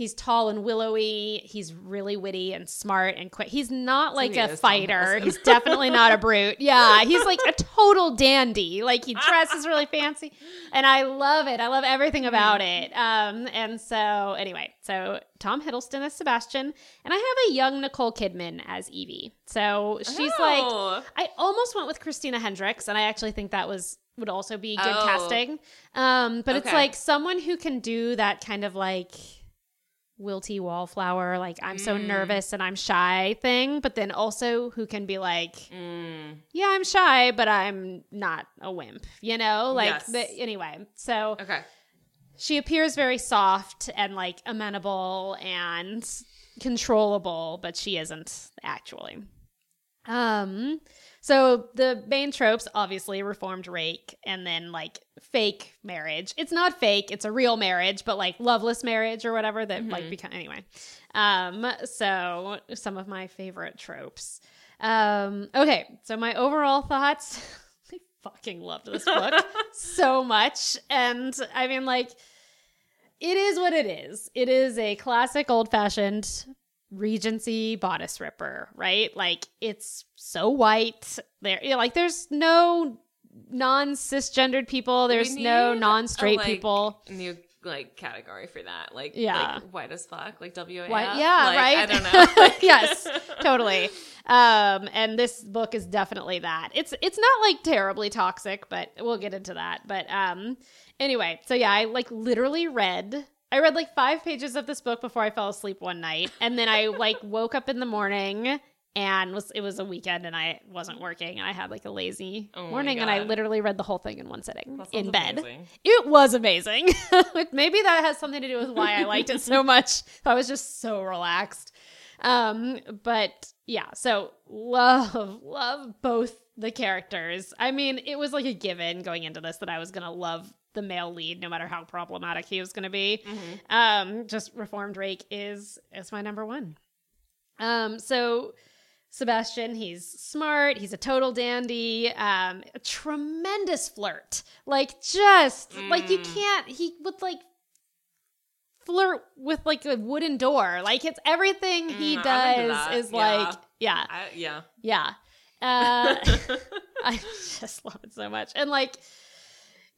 he's tall and willowy. He's really witty and smart and quick. He's not like he a fighter. He's definitely not a brute. Yeah, he's like a total dandy. Like he dresses really fancy, and I love it. I love everything about it. Um, and so anyway, so Tom Hiddleston as Sebastian, and I have a young Nicole Kidman as Evie. So she's like Oh. I almost went with Christina Hendricks, and I actually think that was would also be good Oh. casting. Um, but it's like someone who can do that kind of like wilty wallflower, like I'm so Mm. nervous and I'm shy thing, but then also who can be like, Mm, yeah, I'm shy, but I'm not a wimp, you know? Like Yes. the, anyway, so okay. she appears very soft and like amenable and controllable, but she isn't actually. Um, so the main tropes obviously reformed rake and then like fake marriage. It's not fake, it's a real marriage, but like loveless marriage or whatever that like Mhm. become anyway. Um, so some of my favorite tropes. Um, okay, so my overall thoughts. I fucking loved this book so much. And I mean, like, it is what it is. It is a classic old fashioned Regency bodice ripper, right? Like, it's so white. There, you know, like, there's no non cisgendered people, there's no non straight like, people. New like category for that, like Yeah. like white as fuck, like W A. Yeah, Like, right. I don't know. Yes, totally. Um, and this book is definitely that. It's it's not like terribly toxic, but we'll get into that. But um, anyway, so yeah, I like literally read. I read like five pages of this book before I fell asleep one night, and then I like woke up in the morning and was it was a weekend and I wasn't working and I had like a lazy Oh morning and I literally read the whole thing in one sitting in bed. amazing. It was amazing. Maybe that has something to do with why I liked it so much. I was just so relaxed. Um, but yeah, so love, love both the characters. I mean, it was like a given going into this that I was gonna love the male lead, no matter how problematic he was gonna be. Mhm. Um, just Reformed Drake is is my number one. Um, so Sebastian, he's smart, he's a total dandy, um, a tremendous flirt. Like just like you Mm. can't he would like flirt with like a wooden door. Like it's everything he Mm, does is Yeah. like yeah, I, yeah. yeah. Uh I just love it so much. And like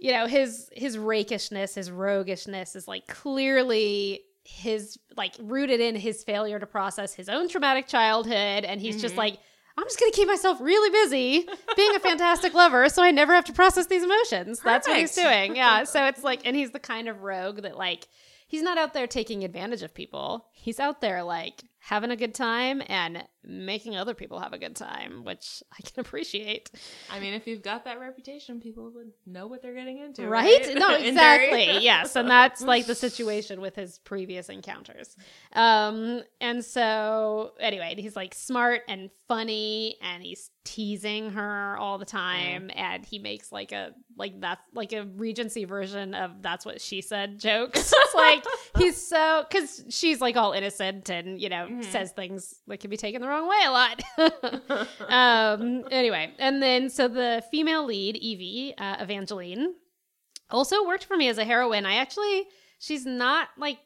you know, his his rakishness, his roguishness is like clearly his like rooted in his failure to process his own traumatic childhood and he's just Mhm. like I'm just going to keep myself really busy being a fantastic lover so I never have to process these emotions. That's what he's doing. Yeah. So it's like and he's the kind of rogue that like he's not out there taking advantage of people. He's out there like having a good time and making other people have a good time, which I can appreciate. I mean, if you've got that reputation, people would know what they're getting into, Right? right? No, exactly. yes. And that's like the situation with his previous encounters. Um, and so anyway, he's like smart and funny and he's teasing her all the time and he makes like a like that's like a regency version of that's what she said jokes. it's like he's so cuz she's like all innocent and you know Mhm. says things that can be taken the wrong way a lot. um anyway and then so the female lead evie uh, evangeline also worked for me as a heroine. I actually she's not like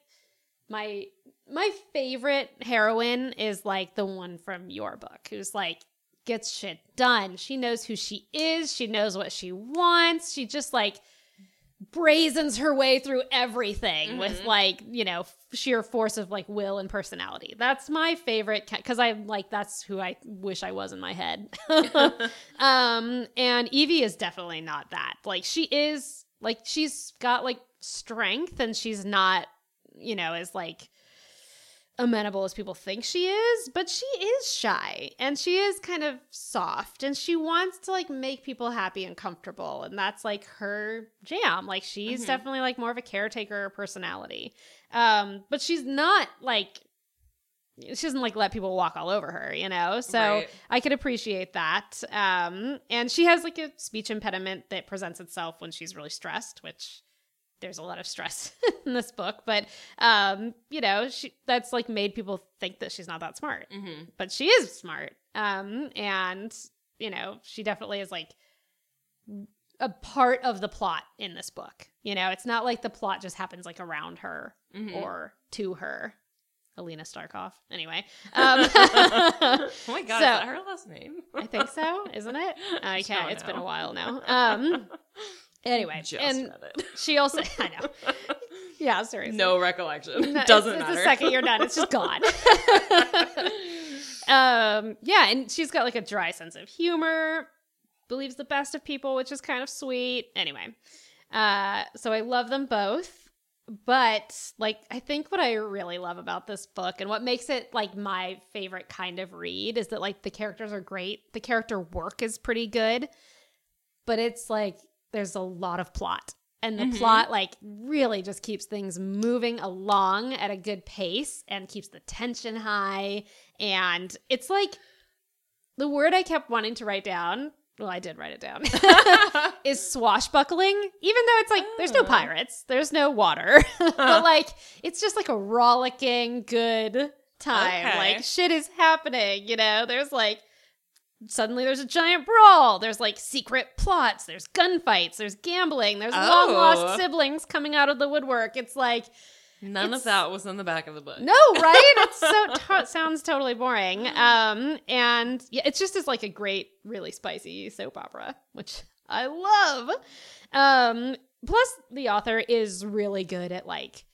my my favorite heroine is like the one from your book who's like gets shit done. She knows who she is. She knows what she wants. She just like brazens her way through everything with Mhm. like you know f- sheer force of like will and personality. That's my favorite because i'm like that's who i wish i was in my head. Um and evie is definitely not that. Like she is like she's got like strength and she's not you know as like amenable as people think she is but she is shy and she is kind of soft and she wants to like make people happy and comfortable and that's like her jam like she's Mhm. definitely like more of a caretaker personality um but she's not like she doesn't like let people walk all over her, you know? So Right. I could appreciate that. Um, and she has like a speech impediment that presents itself when she's really stressed, which there's a lot of stress in this book, but um, you know, she that's like made people think that she's not that smart. Mm-hmm. But she is smart. Um, and you know, she definitely is like a part of the plot in this book. You know, it's not like the plot just happens like around her Mhm. or to her. Alina Starkov. Anyway, um, oh my god, So- is that her last name? I think so, isn't it? I Just can't. don't It's been a while now. Um, anyway, Just and she also, I know, yeah, seriously, no recollection. No, Doesn't it's, matter. The second you're done, it's just gone. um, yeah, and she's got like a dry sense of humor, believes the best of people, which is kind of sweet. Anyway, uh, so I love them both. But like, I think what I really love about this book and what makes it like my favorite kind of read is that like the characters are great, the character work is pretty good, but it's like there's a lot of plot and the Mhm. plot like really just keeps things moving along at a good pace and keeps the tension high and it's like the word i kept wanting to write down well i did write it down is swashbuckling even though it's like there's no Oh. pirates there's no water but like it's just like a rollicking good time Okay. like shit is happening you know there's like suddenly there's a giant brawl. There's like secret plots. There's gunfights. There's gambling. There's long Oh. lost siblings coming out of the woodwork. It's like None It's- of that was in the back of the book. no right? It's so to- sounds totally boring. Um and yeah it's just is like a great really spicy soap opera which i love. Um plus the author is really good at like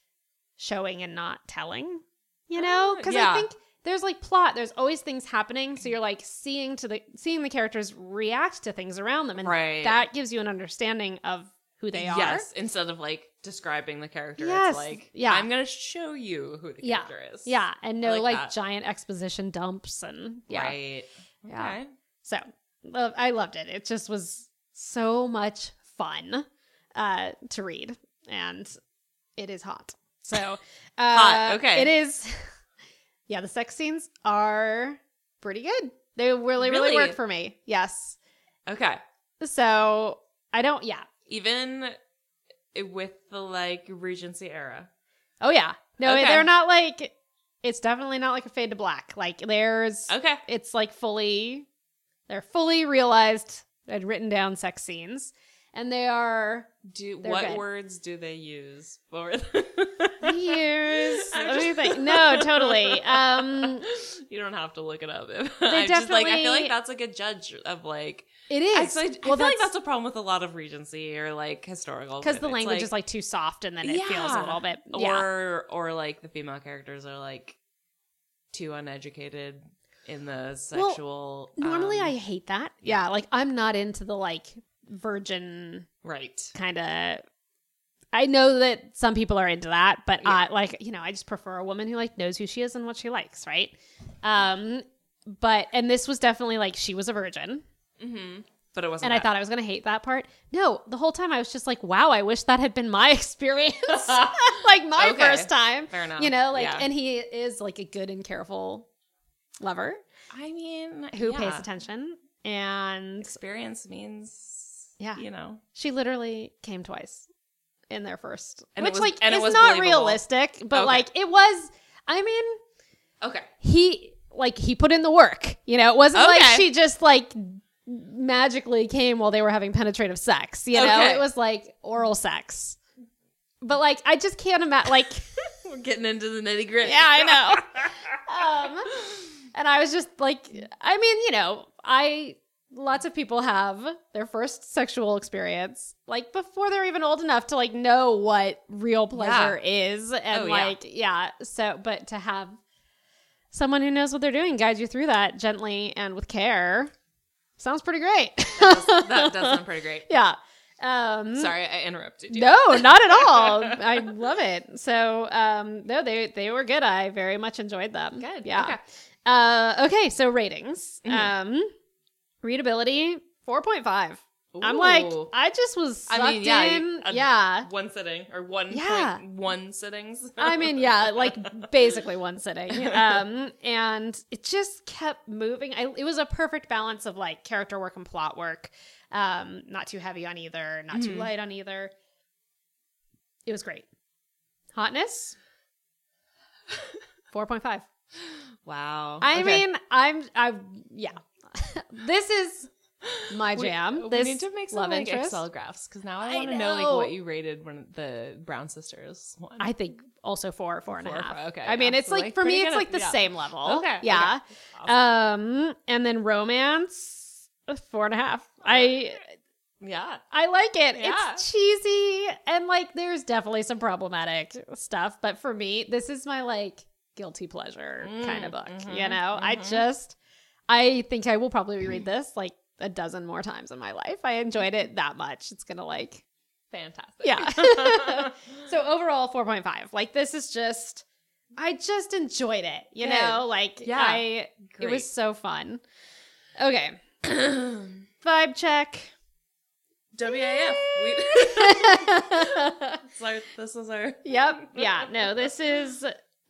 showing and not telling you know? Ah, because yeah. i think there's like plot there's always things happening so you're like seeing to the seeing the characters react to things around them and Right. that gives you an understanding of who they are Yes, instead of like describing the character, Yes, it's like, yeah. I'm gonna show you who the yeah character is. yeah and no like like, giant exposition dumps and yeah Right. Yeah. Okay. So I loved it. It just was so much fun uh, to read, and it is hot. So uh, Hot, okay. it is. Yeah, the sex scenes are pretty good. They really, really, Really? work for me. Yes. Okay. So I don't. Yeah. Even with the like Regency era. Oh yeah. No, Okay. they're not like. It's definitely not like a fade to black. Like there's. Okay. it's like fully they're fully realized and written down sex scenes and they are Do what good. words do they use for years. Let me just- think? No totally. Um you don't have to look it up. They I'm just like I feel like that's like a judge of like it is. Actually, I well feel like that's a problem with a lot of Regency or like historical because the language is like too soft and then it feels a little bit yeah. Or or like the female characters are like too uneducated in the sexual. normally um, i hate that. yeah. Like i'm not into the like virgin right. kind of I know that some people are into that, but Yeah. I like you know I just prefer a woman who like knows who she is and what she likes, right? Um, but and this was definitely like she was a virgin, Mm-hmm. But it wasn't. and I thought I was gonna hate that part. No, the whole time I was just like, wow, I wish that had been my experience, like my Okay. first time. Fair enough. You know, like, Yeah. and he is like a good and careful lover I mean, who pays attention, and Experience means, Yeah. you know, she literally came twice in their first, And it which was- like and it is was not believable. realistic, but Okay. like it was. I mean, okay, he like he put in the work. You know, it wasn't like she just like magically came while they were having penetrative sex. You know, Okay. it was like oral sex. But like, I just can't imagine. Like, we're getting into the nitty gritty. yeah, I know. um, and I was just like, I mean, you know, I lots of people have their first sexual experience like before they're even old enough to like know what real pleasure is and Oh, like yeah so but to have someone who knows what they're doing guide you through that gently and with care sounds pretty great that, does, that does sound pretty great. yeah um Sorry, I interrupted you. no, not at all. I love it. So, um, no, they they were good. I very much enjoyed them. Good. Yeah. Okay. Uh, okay. So ratings. Mhm. Um, readability four point five. I'm like, I just was sucked I mean, yeah, in. a- yeah. one sitting or one Yeah. one sittings. I mean, yeah, like basically one sitting. Um, and it just kept moving. I, it was a perfect balance of like character work and plot work. Um, not too heavy on either, not too Mhm. light on either. It was great. Hotness, four point five. wow. I Okay. mean, I'm, I, yeah. this is my jam. We, this need to make some love like interest. Excel graphs because now I I want to know. like what you rated when the Brown sisters one. I think also four, four and Four or half. five, okay, I mean, it's So, like, like, for me, it's like the yeah. same level. Okay, Yeah. Awesome. Um, and then romance, four and a half. I yeah. I like it. Yeah. It's cheesy and like there's definitely some problematic stuff, but for me, this is my like guilty pleasure kind of Mm, book. mhm, you know, I mhm. just I think I will probably read mm-hmm. this like a dozen more times in my life. I enjoyed it that much. It's gonna like Fantastic. yeah. so overall, four point five. Like this is just, I just enjoyed it. You Good. know, like Yeah. I, it was so fun. Okay, vibe check. WAF. We- our- this is our. yep. Yeah. No, this is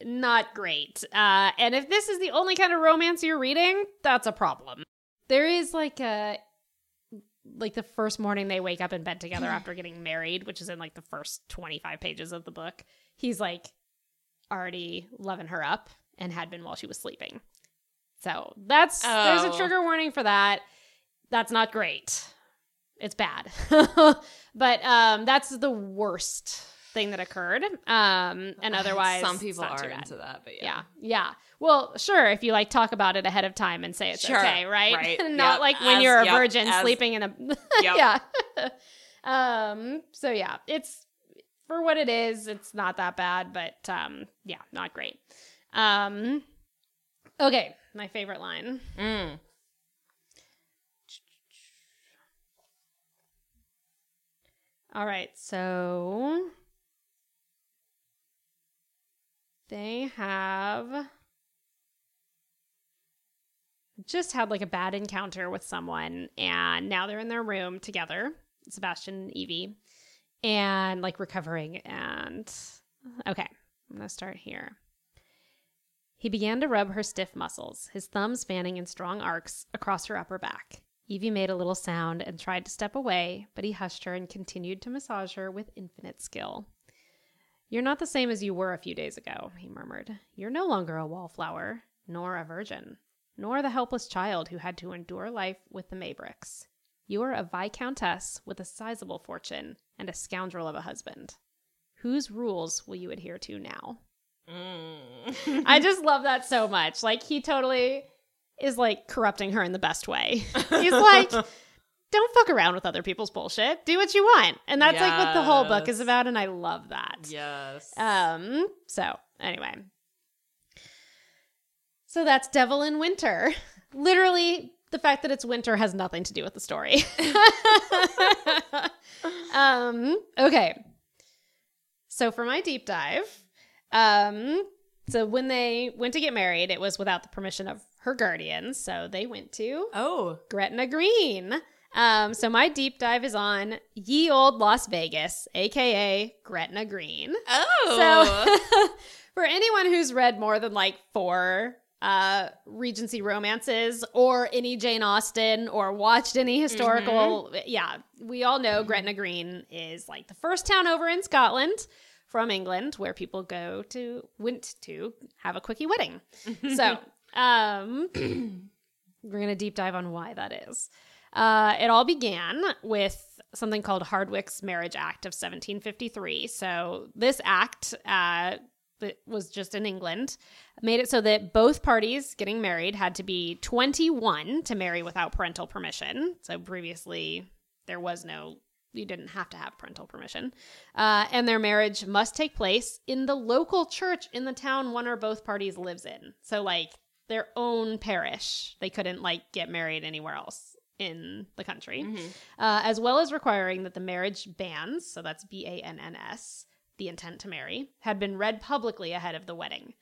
not great. Uh, and if this is the only kind of romance you're reading, that's a problem. There is like a like the first morning they wake up in bed together after getting married, which is in like the first 25 pages of the book. He's like already loving her up and had been while she was sleeping. So that's there's a Oh. trigger warning for that. That's not great. It's bad. but um that's the worst thing that occurred. Um and otherwise some people are into that, but Yeah. yeah. yeah. Well, sure, if you like talk about it ahead of time and say it's Sure. okay, right? Right. Not Yep. like when As- you're a yep. virgin As- sleeping in a Yeah. um so yeah, it's for what it is, it's not that bad, but um yeah, not great. Um okay, my favorite line. Mm. All right, so they have just had like a bad encounter with someone, and now they're in their room together, Sebastian and Evie, and like recovering. And okay, I'm gonna start here. He began to rub her stiff muscles, his thumbs fanning in strong arcs across her upper back. Evie made a little sound and tried to step away, but he hushed her and continued to massage her with infinite skill. You're not the same as you were a few days ago, he murmured. You're no longer a wallflower, nor a virgin, nor the helpless child who had to endure life with the Maybricks. You are a viscountess with a sizable fortune and a scoundrel of a husband. Whose rules will you adhere to now? Mm. I just love that so much. Like he totally is like corrupting her in the best way. He's like, don't fuck around with other people's bullshit. Do what you want. And that's like what the whole book is about and I love that. yes. Um so anyway. So that's Devil in Winter. Literally the fact that it's winter has nothing to do with the story. um okay. So for my deep dive, um, so when they went to get married, it was without the permission of her guardians. So they went to oh. Gretna Green. Um, so my deep dive is on Ye Old Las Vegas, aka Gretna Green. Oh. So for anyone who's read more than like four uh Regency romances or any Jane Austen or watched any historical yeah, we all know Gretna Green is like the first town over in Scotland from England where people go to went to have a quickie wedding. so, um we're going to deep dive on why that is. Uh, it all began with something called Hardwicke's Marriage Act of 1753. So, this act uh, that was just in England made it so that both parties getting married had to be 21 to marry without parental permission. So, previously, there was no, you didn't have to have parental permission. Uh, and their marriage must take place in the local church in the town one or both parties lives in. So, like, their own parish. They couldn't like get married anywhere else in the country, Mhm. uh, as well as requiring that the marriage banns, so that's B A N N S, the intent to marry, had been read publicly ahead of the wedding.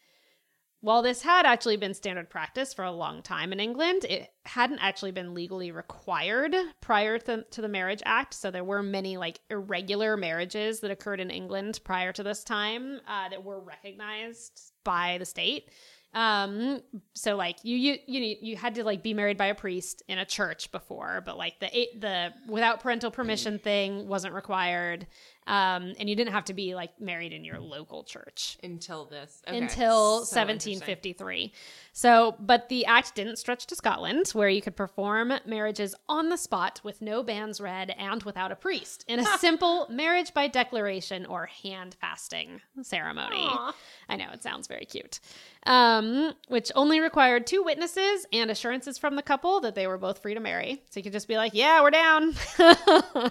while this had actually been standard practice for a long time in England, it hadn't actually been legally required prior to, to the Marriage Act. So there were many like irregular marriages that occurred in England prior to this time uh, that were recognized by the state. Um, so like you you you you had to like be married by a priest in a church before, but like the the without parental permission thing wasn't required. Um, and you didn't have to be like married in your local church Until this. Okay. until So 1753. So, but the act didn't stretch to Scotland, where you could perform marriages on the spot with no banns read and without a priest in a simple marriage by declaration or hand fasting ceremony. Aw. I know it sounds very cute. Um, which only required two witnesses and assurances from the couple that they were both free to marry. So you could just be like, "Yeah, we're down,"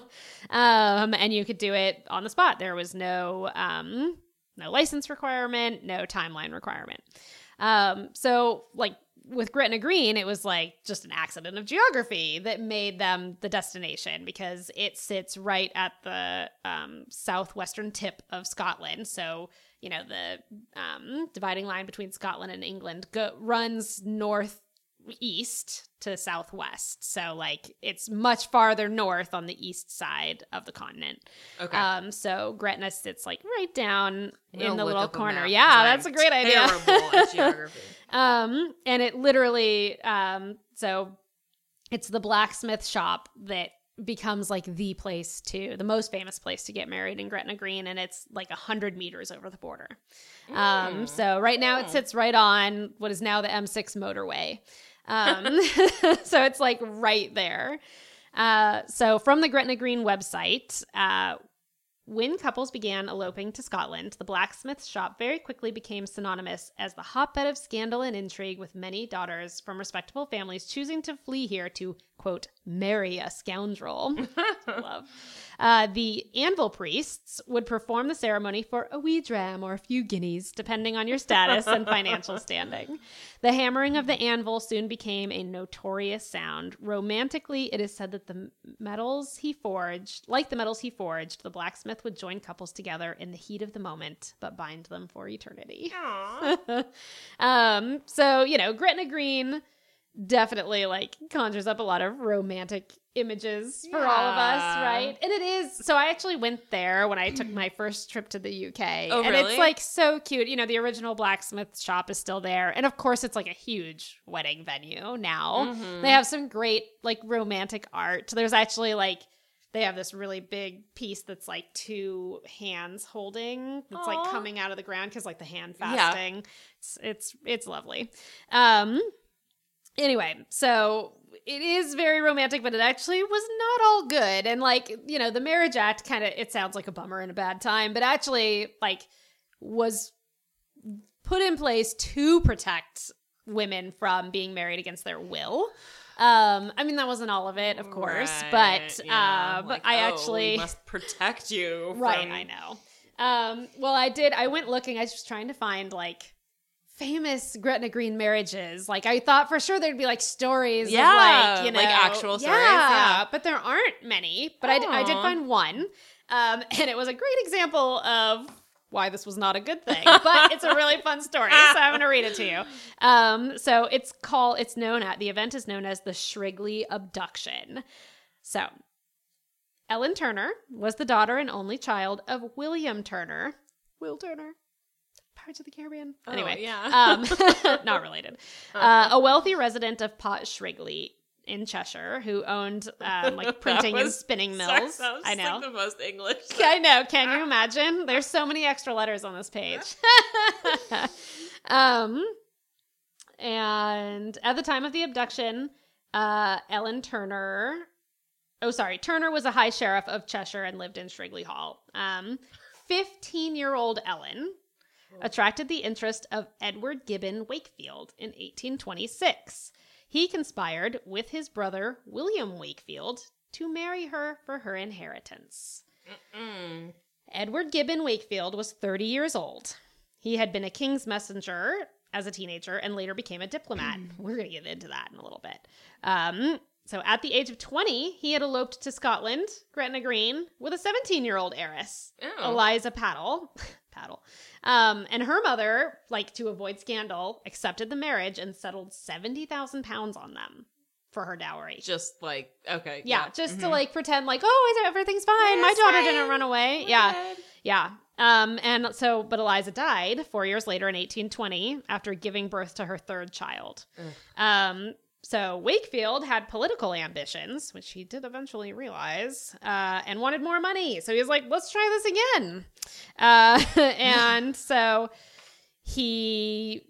um, and you could do it on the spot. There was no um, no license requirement, no timeline requirement. Um, so like with Gretna Green, it was like just an accident of geography that made them the destination because it sits right at the um, southwestern tip of Scotland. So you know the um, dividing line between Scotland and England go- runs northeast to southwest. So like it's much farther north on the east side of the continent. Okay. Um, so Gretna sits like right down We'll in the little corner. Yeah, I'm that's a great idea. Terrible at geography. um, and it literally, um, so it's the blacksmith shop that becomes like the place to the most famous place to get married in Gretna Green, and it's like a hundred meters over the border. Um, Mm. so right now it sits right on what is now the M6 motorway. Um, so it's like right there. Uh, so from the Gretna Green website, uh, when couples began eloping to Scotland, the blacksmith shop very quickly became synonymous as the hotbed of scandal and intrigue, with many daughters from respectable families choosing to flee here to, quote, marry a scoundrel. Love. Uh, the anvil priests would perform the ceremony for a wee dram or a few guineas, depending on your status and financial standing. The hammering of the anvil soon became a notorious sound. Romantically, it is said that the metals he forged, like the metals he forged, the blacksmith would join couples together in the heat of the moment, but bind them for eternity. Um, so you know, Gretna Green definitely like conjures up a lot of romantic images for all of us, right? And it is. So I actually went there when I took my first trip to the UK, Oh, and really? it's like so cute. You know, the original blacksmith shop is still there, and of course, it's like a huge wedding venue now. Mhm. They have some great like romantic art. There's actually like they have this really big piece that's like two hands holding that's like coming out of the ground because like the hand Yeah. fasting. It's it's it's lovely. Um anyway, so it is very romantic, but it actually was not all good. And like, you know, the marriage act kind of it sounds like a bummer and a bad time, but actually like was put in place to protect women from being married against their will. Um, I mean that wasn't all of it, of course, Right, but yeah. um, Like, I oh, actually must protect you. right, from- I know. Um, well, I did. I went looking. I was just trying to find like famous Gretna Green marriages. Like I thought for sure there'd be like stories, Yeah, like you know, like actual stories, Yeah, yeah. but there aren't many. But I, d- I did find one, um, and it was a great example of why this was not a good thing. But it's a really fun story, so I'm going to read it to you. Um, so it's called. It's known at the event is known as the Shrigley abduction. So Ellen Turner was the daughter and only child of William Turner. Will Turner. Pirates of the Caribbean. Oh, anyway, yeah. um, not related. Uh, a wealthy resident of Pot Shrigley in Cheshire who owned um, like printing and was- spinning Sorry, mills. was I like know. the most English. I know. Can you imagine? There's so many extra letters on this page. um, and at the time of the abduction, uh, Ellen Turner. Oh, sorry. Turner was a high sheriff of Cheshire and lived in Shrigley Hall. Um, 15 year old Ellen attracted the interest of Edward Gibbon Wakefield in 1826. He conspired with his brother William Wakefield to marry her for her inheritance. Mm. Edward Gibbon Wakefield was 30 years old. He had been a king's messenger as a teenager and later became a diplomat. We're going to get into that in a little bit. Um, So at the age of 20, he had eloped to Scotland, Gretna Green, with a 17 year old heiress, Oh. Eliza Pattle. Paddle. Um, and her mother, like to avoid scandal, accepted the marriage and settled 70,000 pounds on them for her dowry. Just like okay, Yeah, just to mhm. like pretend like, oh, is- everything's fine. Yeah, My daughter fine. didn't run away. We're Yeah. good. Yeah. Um, and so, but Eliza died four years later in 1820 after giving birth to her third child. Ugh. Um, so Wakefield had political ambitions, which he did eventually realize, uh, and wanted more money. So he was like, let's try this again. Uh, and so he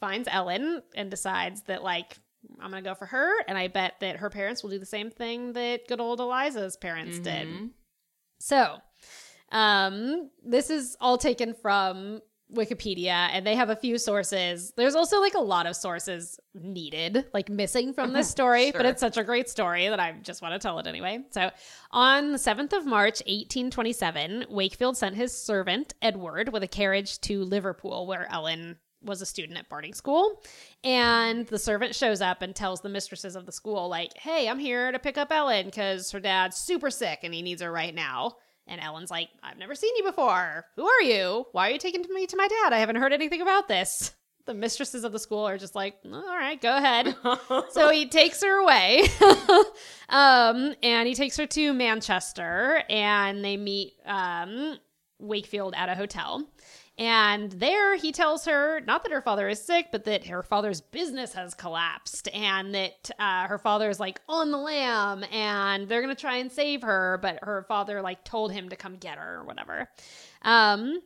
finds Ellen and decides that, like, I'm going to go for her. And I bet that her parents will do the same thing that good old Eliza's parents did. Mhm. So, um, this is all taken from Wikipedia, and they have a few sources. There's also like a lot of sources needed, like missing from this story, but it's such a great story that I just want to tell it anyway. So, on the 7th of March, 1827, Wakefield sent his servant, Edward, with a carriage to Liverpool, where Ellen was a student at boarding school. And the servant shows up and tells the mistresses of the school, like, hey, I'm here to pick up Ellen because her dad's super sick and he needs her right now. And Ellen's like, I've never seen you before. Who are you? Why are you taking me to my dad? I haven't heard anything about this. The mistresses of the school are just like, all right, go ahead. so he takes her away. um, and he takes her to Manchester and they meet um, Wakefield at a hotel. And there he tells her not that her father is sick, but that her father's business has collapsed and that uh, her father is like on the lam and they're going to try and save her, but her father like told him to come get her or whatever. Um,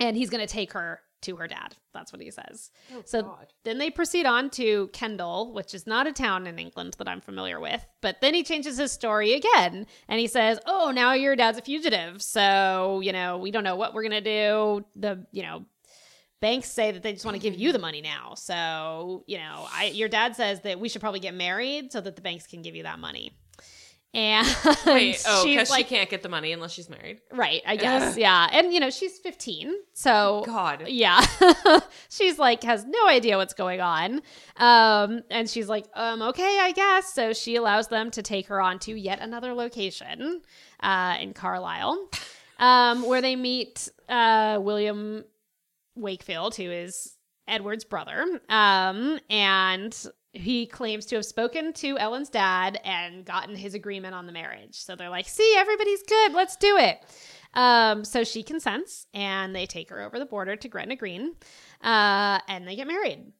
and he's going to take her to her dad. That's what he says. Oh, so God. then they proceed on to Kendal, which is not a town in England that I'm familiar with. But then he changes his story again and he says, Oh, now your dad's a fugitive. So, you know, we don't know what we're going to do. The, you know, banks say that they just want to give you the money now. So, you know, I, your dad says that we should probably get married so that the banks can give you that money. And Wait, oh, because like, she can't get the money unless she's married. right, I guess. Yeah. And, you know, she's 15. So, God. yeah. she's like has no idea what's going on. Um and she's like, "Um okay, I guess." So she allows them to take her on to yet another location uh in Carlisle. Um where they meet uh William Wakefield who is Edward's brother. Um and he claims to have spoken to Ellen's dad and gotten his agreement on the marriage. So they're like, "See, everybody's good. Let's do it." Um, so she consents and they take her over the border to Gretna Green uh, and they get married.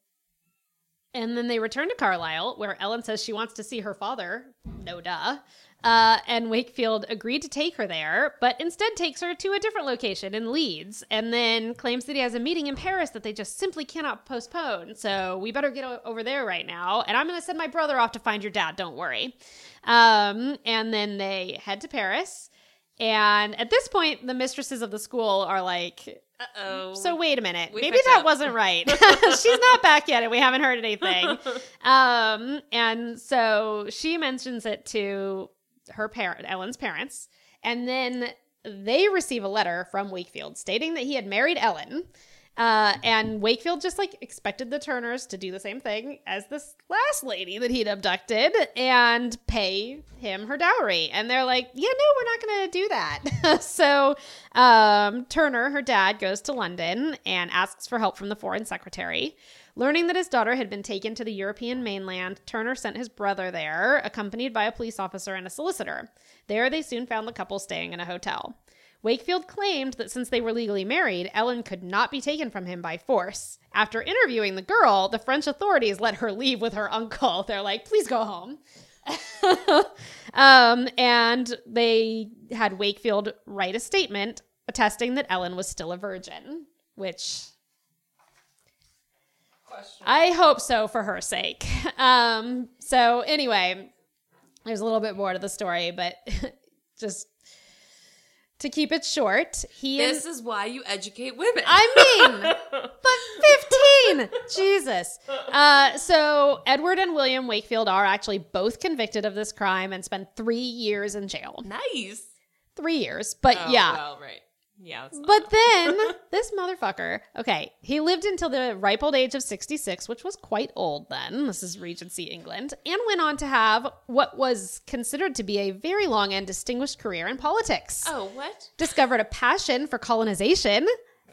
And then they return to Carlisle, where Ellen says she wants to see her father. No duh. Uh, and Wakefield agreed to take her there, but instead takes her to a different location in Leeds and then claims that he has a meeting in Paris that they just simply cannot postpone. So we better get o- over there right now. And I'm going to send my brother off to find your dad. Don't worry. Um, and then they head to Paris. And at this point, the mistresses of the school are like, Uh oh. so wait a minute. We Maybe that up. wasn't right. She's not back yet and we haven't heard anything. Um, and so she mentions it to her parent, Ellen's parents, and then they receive a letter from Wakefield stating that he had married Ellen. Uh, and Wakefield just like expected the Turners to do the same thing as this last lady that he'd abducted and pay him her dowry. And they're like, yeah, no, we're not going to do that. so um, Turner, her dad, goes to London and asks for help from the foreign secretary. Learning that his daughter had been taken to the European mainland, Turner sent his brother there, accompanied by a police officer and a solicitor. There, they soon found the couple staying in a hotel. Wakefield claimed that since they were legally married, Ellen could not be taken from him by force. After interviewing the girl, the French authorities let her leave with her uncle. They're like, please go home. um, and they had Wakefield write a statement attesting that Ellen was still a virgin, which I hope so for her sake. Um, so anyway, there's a little bit more to the story, but just to keep it short, he and This is why you educate women. I mean, but 15 jesus uh, so edward and william wakefield are actually both convicted of this crime and spent three years in jail nice. three years but Oh, yeah Well, right. Yeah. But then this motherfucker, okay, he lived until the ripe old age of 66, which was quite old then. This is Regency England, and went on to have what was considered to be a very long and distinguished career in politics. Oh, what? Discovered a passion for colonization,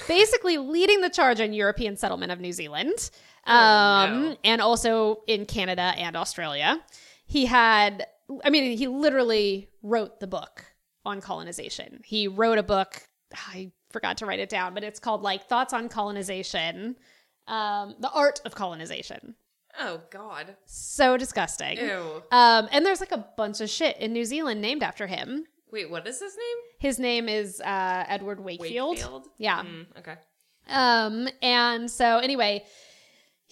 basically leading the charge on European settlement of New Zealand, um, no. and also in Canada and Australia. He had, I mean, he literally wrote the book on colonization. He wrote a book. I forgot to write it down, but it's called like Thoughts on Colonization, um, the art of colonization. Oh God. So disgusting. Ew. Um, and there's like a bunch of shit in New Zealand named after him. Wait, what is his name? His name is uh, Edward Wakefield. Wakefield? Yeah. Mm, okay. Um, and so anyway,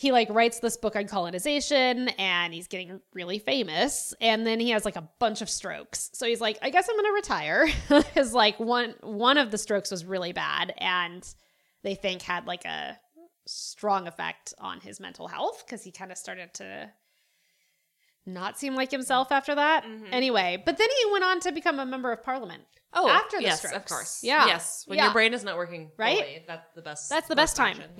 he like writes this book on colonization and he's getting really famous. And then he has like a bunch of strokes. So he's like, I guess I'm gonna retire. Because like one one of the strokes was really bad and they think had like a strong effect on his mental health because he kind of started to not seem like himself after that. Mm-hmm. Anyway, but then he went on to become a member of parliament. Oh, after the yes, strokes. of course. Yeah. Yes. When Yeah. your brain is not working Right? fully, that's the best. That's the best course time. Yes.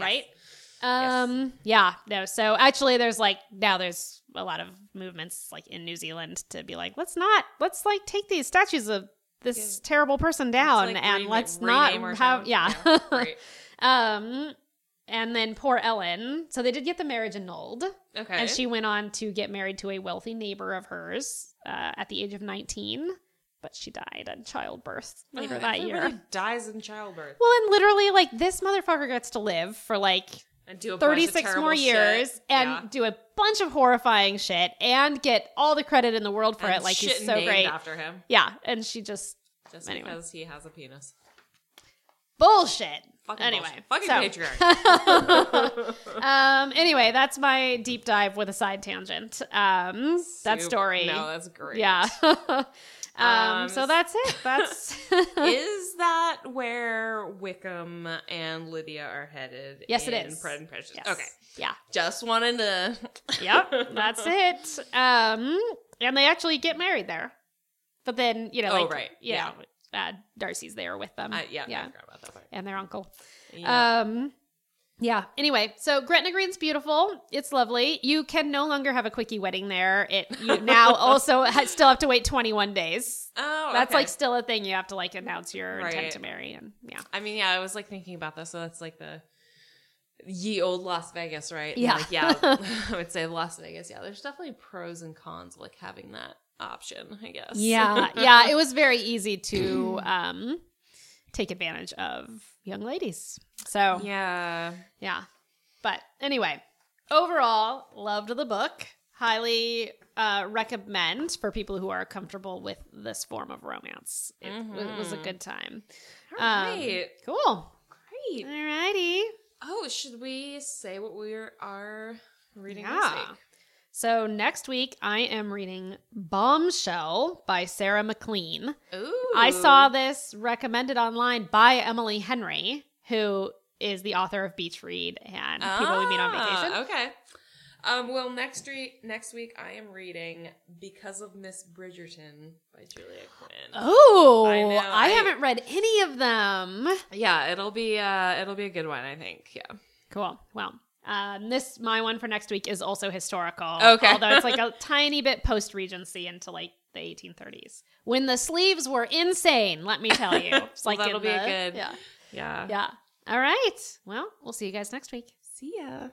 Um, yeah, no. So actually, there's like now there's a lot of movements like in New Zealand to be like, let's not, let's like take these statues of this terrible person down like, and rename- let's not have, yeah. Yeah, um, and then poor Ellen. So they did get the marriage annulled, Okay. and she went on to get married to a wealthy neighbor of hers uh, at the age of 19, but she died in childbirth later that year. dies in childbirth. Well, and literally, like this motherfucker gets to live for like And do a bunch of 36 more years shit. and Yeah. do a bunch of horrifying shit and get all the credit in the world for And it. Like he's so named great. after him Yeah, and she just just Anyway. because he has a penis. bullshit. Fucking anyway, bullshit. fucking so- patriarchy. um. Anyway, that's my deep dive with a side tangent. Um. That story. No, that's great. Yeah. um, Um, So that's it. That's. is that where Wickham and Lydia are headed? Yes, it is. Pride and Prejudice? Yes. Okay. Yeah. Just wanted to. Yep. That's it. Um. And they actually get married there. But then you know, Oh, right. you know, uh, Darcy's there with them. Uh, yeah, Yeah. forgot about that part. and their uncle. Yeah. Um yeah. Anyway, so Gretna Green's beautiful. It's lovely. You can no longer have a quickie wedding there. It you now also ha- still have to wait 21 days. oh, That's okay. like still a thing. You have to like announce your intent to marry and yeah. I mean, yeah, I was like thinking about this. So that's like the ye old Las Vegas, right? And, Yeah. like, yeah. I would say Las Vegas. Yeah, there's definitely pros and cons like having that option. I guess. Yeah. yeah, it was very easy to um take advantage of young ladies. So, yeah. Yeah. But anyway, overall, loved the book. Highly uh, recommend for people who are comfortable with this form of romance. It, it was a Mhm. good time. All right. Um. Cool. Great. Alrighty. Oh, should we say what we are reading Yeah. this week? So next week, I am reading Bombshell by Sarah MacLean. Ooh. I saw this recommended online by Emily Henry, who is the author of Beach Read and People We Meet on Ah, Vacation. Okay. Um, well, next week, next week I am reading "Because of Miss Bridgerton" by Julia Quinn. Oh, I know, I, I- haven't read any of them. Yeah, it'll be uh, it'll be a good one, I think. Yeah. Cool. Well, um, this my one for next week is also historical. Okay. although it's like a tiny bit post Regency into like the 1830s when the sleeves were insane. Let me tell you, it's like that'll be a the- good- Yeah, Yeah. yeah. All right. Well, we'll see you guys next week. See ya.